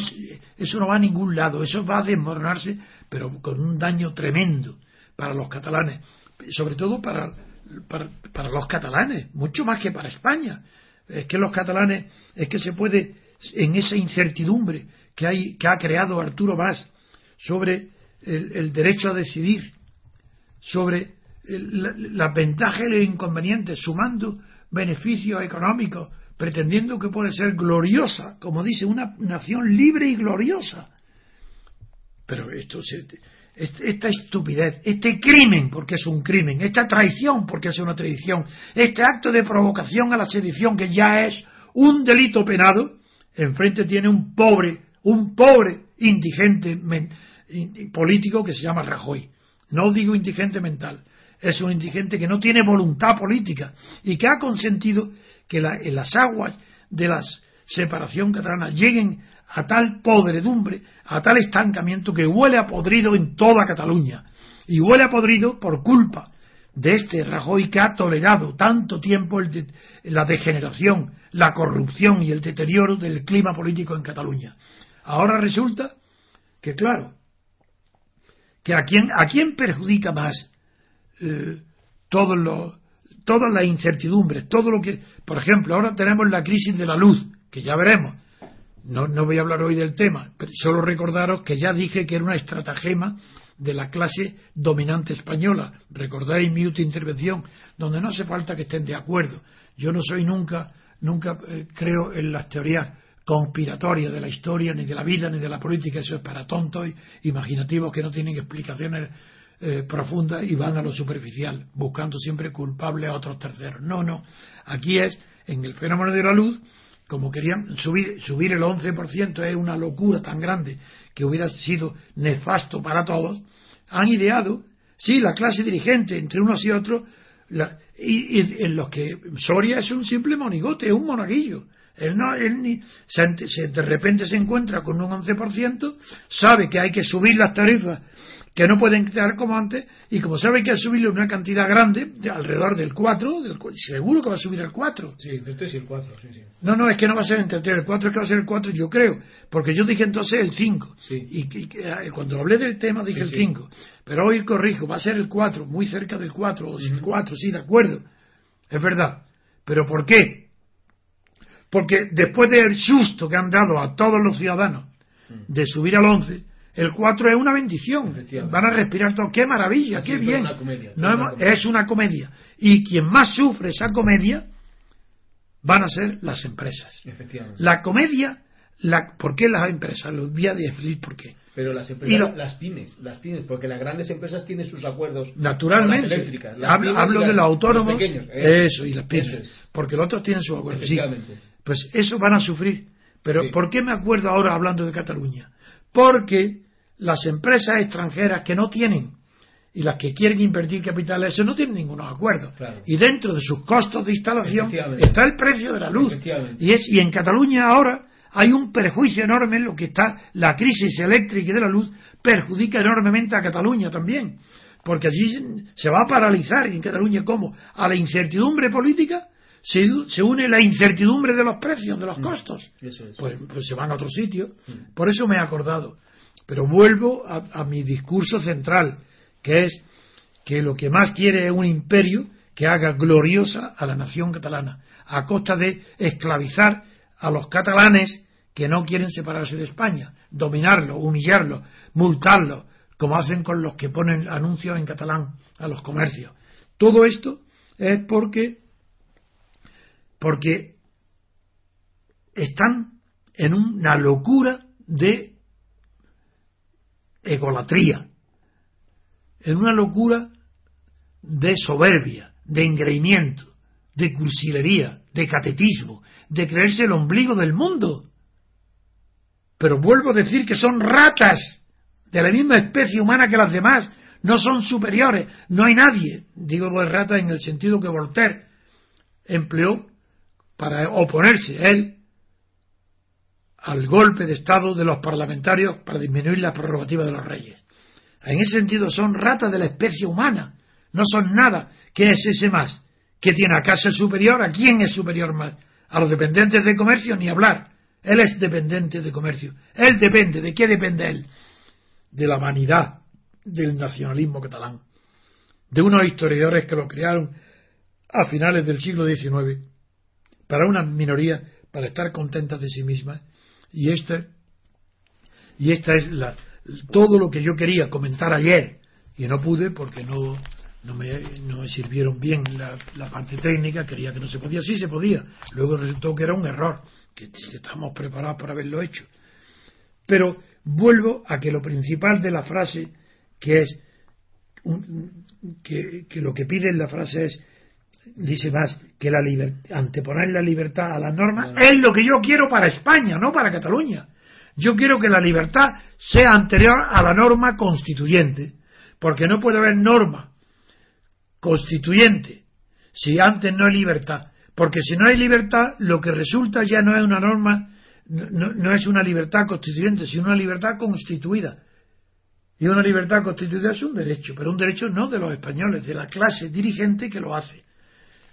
eso no va a ningún lado, eso va a desmoronarse, pero con un daño tremendo para los catalanes, sobre todo para, para, para los catalanes, mucho más que para España. Es que los catalanes, es que se puede, en esa incertidumbre que, hay, que ha creado Arturo Vaz sobre el, derecho a decidir, sobre las ventajas y los inconvenientes, sumando beneficios económicos, pretendiendo que puede ser gloriosa, como dice, una nación libre y gloriosa. Pero esto, esta estupidez, este crimen, porque es un crimen, esta traición, porque es una traición, este acto de provocación a la sedición, que ya es un delito penado, enfrente tiene un pobre, un pobre indigente político que se llama Rajoy. No digo indigente mental, es un indigente que no tiene voluntad política y que ha consentido que las aguas de la separación catalana lleguen a tal podredumbre, a tal estancamiento que huele a podrido en toda Cataluña. Y huele a podrido por culpa de este Rajoy que ha tolerado tanto tiempo la degeneración, la corrupción y el deterioro del clima político en Cataluña. Ahora resulta que, claro, que a quién, a quién perjudica más eh, todos los, todas las incertidumbres, todo lo que, por ejemplo, ahora tenemos la crisis de la luz, que ya veremos. No, no voy a hablar hoy del tema, pero solo recordaros que ya dije que era una estratagema de la clase dominante española. Recordáis mi última intervención, donde no hace falta que estén de acuerdo. Yo no soy nunca, nunca eh, creo en las teorías conspiratorias de la historia, ni de la vida, ni de la política. Eso es para tontos, imaginativos que no tienen explicaciones eh, profundas y van a lo superficial, buscando siempre culpables a otros terceros. No, no. Aquí es, en el fenómeno de la luz, como querían subir, subir el 11% es una locura tan grande que hubiera sido nefasto para todos, han ideado, sí, la clase dirigente, entre unos y otros, y, en los que Soria es un simple monigote, es un monaguillo. Él no, él ni, se, de repente se encuentra con un 11%, sabe que hay que subir las tarifas que no pueden quedar como antes, y como sabe que ha subido una cantidad grande, de alrededor del 4, del, seguro que va a subir el 4. Sí, entre 3 y el 4, sí, sí. No, no, es que no va a ser entre el 3 y el 4, es que va a ser el 4, yo creo, porque yo dije entonces el 5, y, eh, cuando hablé del tema dije el 5, pero hoy corrijo, va a ser el 4, muy cerca del 4, o el 4, sí, de acuerdo, es verdad. ¿Pero por qué? Porque después del susto que han dado a todos los ciudadanos de subir al 11, el 4 es una bendición. Van a respirar todo. ¡Qué maravilla! ¡Qué bien! es una comedia. Y quien más sufre esa comedia van a ser las empresas. La comedia, la, ¿por qué las empresas? Los voy a decir por qué. Pero las empresas, las pymes, las pymes, porque las grandes empresas tienen sus acuerdos. Naturalmente. eléctricas, hablo, de los autónomos. ¿eh? eso, y las pymes. Porque los otros tienen sus acuerdos. Pues eso van a sufrir. Pero ¿por qué me acuerdo ahora hablando de Cataluña? Porque las empresas extranjeras que no tienen y las que quieren invertir capitales, eso no tienen ningún acuerdo. Y dentro de sus costos de instalación está el precio de la luz. Y, es, y en Cataluña ahora hay un perjuicio enorme en lo que está la crisis eléctrica y de la luz perjudica enormemente a Cataluña también. Porque allí se va a paralizar en Cataluña como a la incertidumbre política se, se, une la incertidumbre de los precios, de los mm. costos. Pues, pues, se van a otro sitio. Mm. Por eso me he acordado pero vuelvo a, mi discurso central, que es que lo que más quiere es un imperio que haga gloriosa a la nación catalana, a costa de esclavizar a los catalanes que no quieren separarse de España, dominarlo, humillarlo, multarlo, como hacen con los que ponen anuncios en catalán a los comercios. Todo esto es porque porque están en una locura de egolatría, en una locura de soberbia, de engreimiento, de cursilería, de catetismo, de creerse el ombligo del mundo. Pero vuelvo a decir que son ratas de la misma especie humana que las demás, no son superiores, no hay nadie, digo de ratas en el sentido que Voltaire empleó para oponerse él al golpe de Estado de los parlamentarios para disminuir la prerrogativa de los reyes. En ese sentido son ratas de la especie humana, no son nada. ¿Qué es ese más? ¿Qué tiene acaso superior? ¿A quién es superior más? ¿A los dependientes de comercio? Ni hablar. Él es dependiente de comercio. Él depende. ¿De qué depende él? De la vanidad del nacionalismo catalán. De unos historiadores que lo crearon a finales del siglo XIX para una minoría, para estar contentas de sí mismas y esta, y esta es la, todo lo que yo quería comentar ayer y no pude porque no, no, me, no me sirvieron bien la, parte técnica, quería que no se podía, sí se podía, luego resultó que era un error, que estamos preparados para haberlo hecho. Pero vuelvo a que lo principal de la frase, que es que, que, lo que pide en la frase es dice más que la anteponer la libertad a las normas es lo que yo quiero para España, no para Cataluña. Yo quiero que la libertad sea anterior a la norma constituyente, porque no puede haber norma constituyente si antes no hay libertad, porque si no hay libertad lo que resulta ya no es una norma no, no es una libertad constituyente, sino una libertad constituida. Y una libertad constituida es un derecho, pero un derecho no de los españoles, de la clase dirigente que lo hace.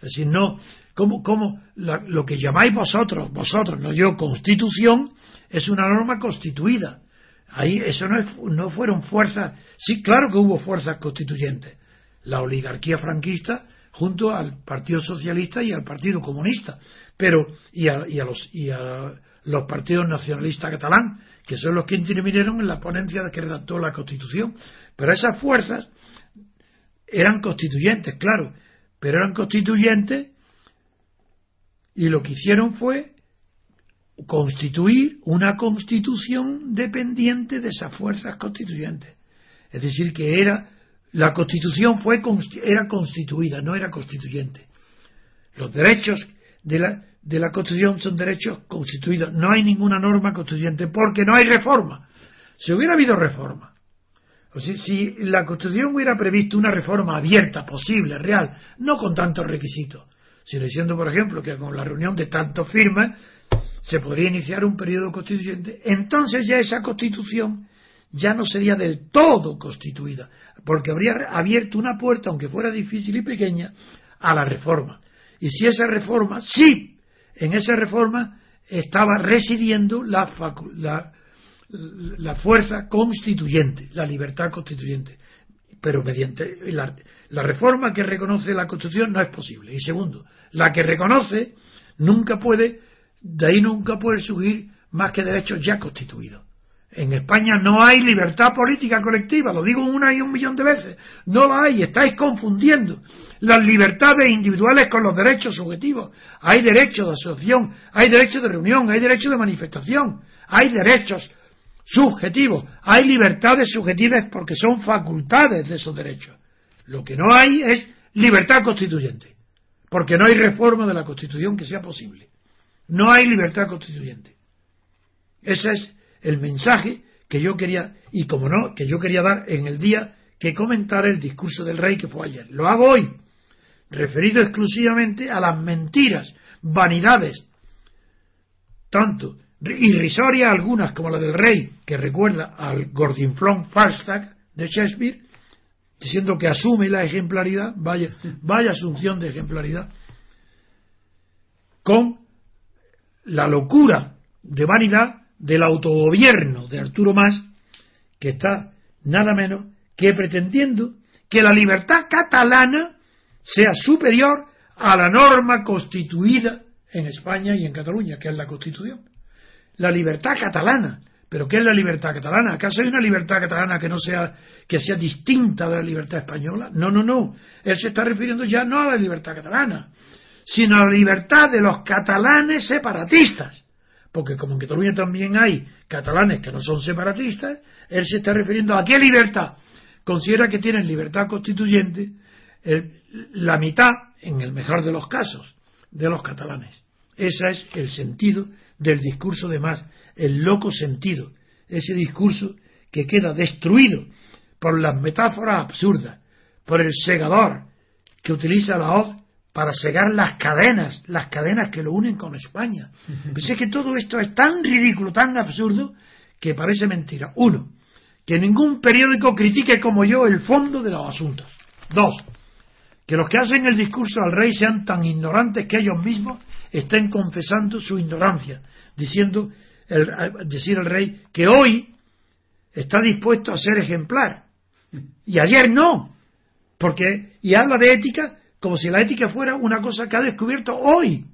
Es decir, no, como, como lo que llamáis vosotros, vosotros, no yo, constitución, es una norma constituida. Ahí eso no, es, no fueron fuerzas, sí, claro que hubo fuerzas constituyentes. La oligarquía franquista junto al Partido Socialista y al Partido Comunista, pero y a, y a los y a los partidos nacionalistas catalán, que son los que intervinieron en la ponencia que redactó la Constitución. Pero esas fuerzas eran constituyentes, claro, pero eran constituyentes y lo que hicieron fue constituir una constitución dependiente de esas fuerzas constituyentes. Es decir, que era la constitución fue era constituida, no era constituyente. Los derechos de la, de la Constitución son derechos constituidos. No hay ninguna norma constituyente porque no hay reforma. Si hubiera habido reforma, o si, la Constitución hubiera previsto una reforma abierta, posible, real, no con tantos requisitos, sino diciendo, por ejemplo, que con la reunión de tantos firmas se podría iniciar un periodo constituyente, entonces ya esa Constitución ya no sería del todo constituida, porque habría abierto una puerta, aunque fuera difícil y pequeña, a la reforma. Y si esa reforma, sí en esa reforma estaba residiendo la, la, fuerza constituyente, la libertad constituyente. Pero mediante la, la reforma que reconoce la Constitución no es posible. Y segundo, la que reconoce nunca puede, de ahí nunca puede surgir más que derechos ya constituidos. En España no hay libertad política colectiva, lo digo una y un millón de veces. No la hay, estáis confundiendo las libertades individuales con los derechos subjetivos. Hay derechos de asociación, hay derechos de reunión, hay derechos de manifestación, hay derechos subjetivos, hay libertades subjetivas porque son facultades de esos derechos. Lo que no hay es libertad constituyente, porque no hay reforma de la Constitución que sea posible. No hay libertad constituyente. Ese es el mensaje que yo quería, y como no, que yo quería dar en el día que comentar el discurso del rey que fue ayer. Lo hago hoy, referido exclusivamente a las mentiras, vanidades, tanto irrisorias algunas como la del rey, que recuerda al Gordinflón Falstaff de Shakespeare, diciendo que asume la ejemplaridad, vaya, vaya asunción de ejemplaridad, con la locura de vanidad del autogobierno de Arturo Mas, que está nada menos que pretendiendo que la libertad catalana sea superior a la norma constituida en España y en Cataluña, que es la Constitución. La libertad catalana. ¿Pero qué es la libertad catalana? ¿Acaso hay una libertad catalana que no sea que sea distinta de la libertad española? No, no, no. Él se está refiriendo ya no a la libertad catalana, sino a la libertad de los catalanes separatistas. Porque como en Cataluña también hay catalanes que no son separatistas, él se está refiriendo a qué libertad. Considera que tienen libertad constituyente la mitad, en el mejor de los casos, de los catalanes. Ese es el sentido del discurso de Marx, el loco sentido, ese discurso que queda destruido por las metáforas absurdas, por el segador que utiliza la hoz para segar las cadenas, las cadenas que lo unen con España. Pues es que todo esto es tan ridículo, tan absurdo, que parece mentira. Uno, que ningún periódico critique como yo el fondo de los asuntos. Dos, que los que hacen el discurso al rey sean tan ignorantes que ellos mismos estén confesando su ignorancia, diciendo el, decir al rey que hoy está dispuesto a ser ejemplar. Y ayer no, porque y habla de ética como si la ética fuera una cosa que ha descubierto hoy,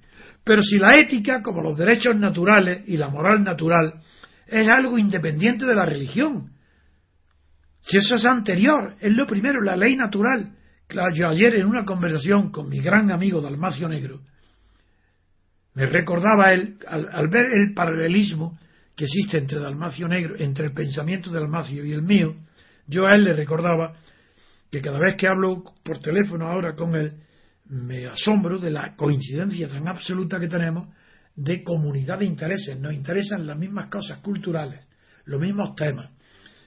pero si la ética, como los derechos naturales y la moral natural, es algo independiente de la religión, si eso es anterior, es lo primero, la ley natural, Claro, yo ayer en una conversación con mi gran amigo Dalmacio Negro, me recordaba él, al, ver el paralelismo que existe entre Dalmacio Negro, entre el pensamiento de Dalmacio y el mío, yo a él le recordaba que cada vez que hablo por teléfono ahora con él, me asombro de la coincidencia tan absoluta que tenemos de comunidad de intereses. Nos interesan las mismas cosas culturales, los mismos temas.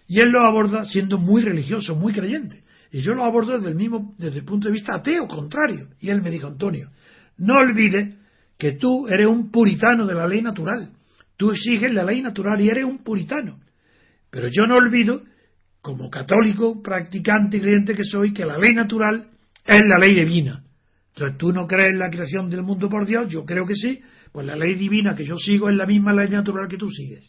Y él lo aborda siendo muy religioso, muy creyente. Y yo lo abordo desde el mismo, desde el punto de vista ateo, contrario. Y él me dijo, Antonio, no olvides que tú eres un puritano de la ley natural, Tú exiges la ley natural y eres un puritano. Pero yo no olvido, como católico, practicante y creyente que soy, que la ley natural es la ley divina. Entonces tú no crees en la creación del mundo por Dios, yo creo que sí, pues la ley divina que yo sigo es la misma ley natural que tú sigues.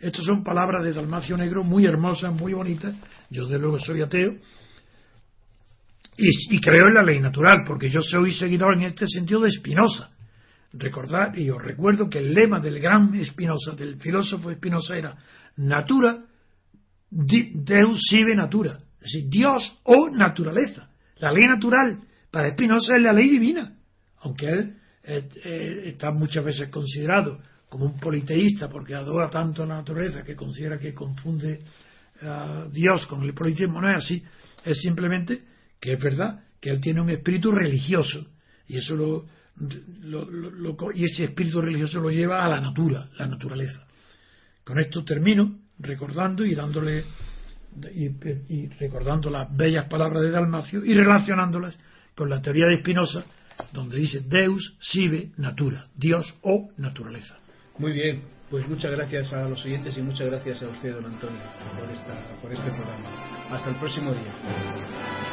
Estas son palabras de Dalmacio Negro muy hermosas, muy bonitas. Yo de luego soy ateo y, creo en la ley natural, porque yo soy seguidor en este sentido de Spinoza. Recordad, y os recuerdo que el lema del gran Spinoza, del filósofo Spinoza, era natura, deus sive natura, es decir, Dios o naturaleza. La ley natural para Spinoza es la ley divina, aunque él está muchas veces considerado como un politeísta porque adora tanto a la naturaleza que considera que confunde a Dios con el politeísmo, no es así, es simplemente que es verdad que él tiene un espíritu religioso y eso lo, y ese espíritu religioso lo lleva a la natura, la naturaleza. Con esto termino recordando y dándole y, recordando las bellas palabras de Dalmacio y relacionándolas con la teoría de Spinoza, donde dice Deus sive natura, Dios o naturaleza. Muy bien, pues muchas gracias a los oyentes y muchas gracias a usted, don Antonio, por, esta, por este programa. Hasta el próximo día.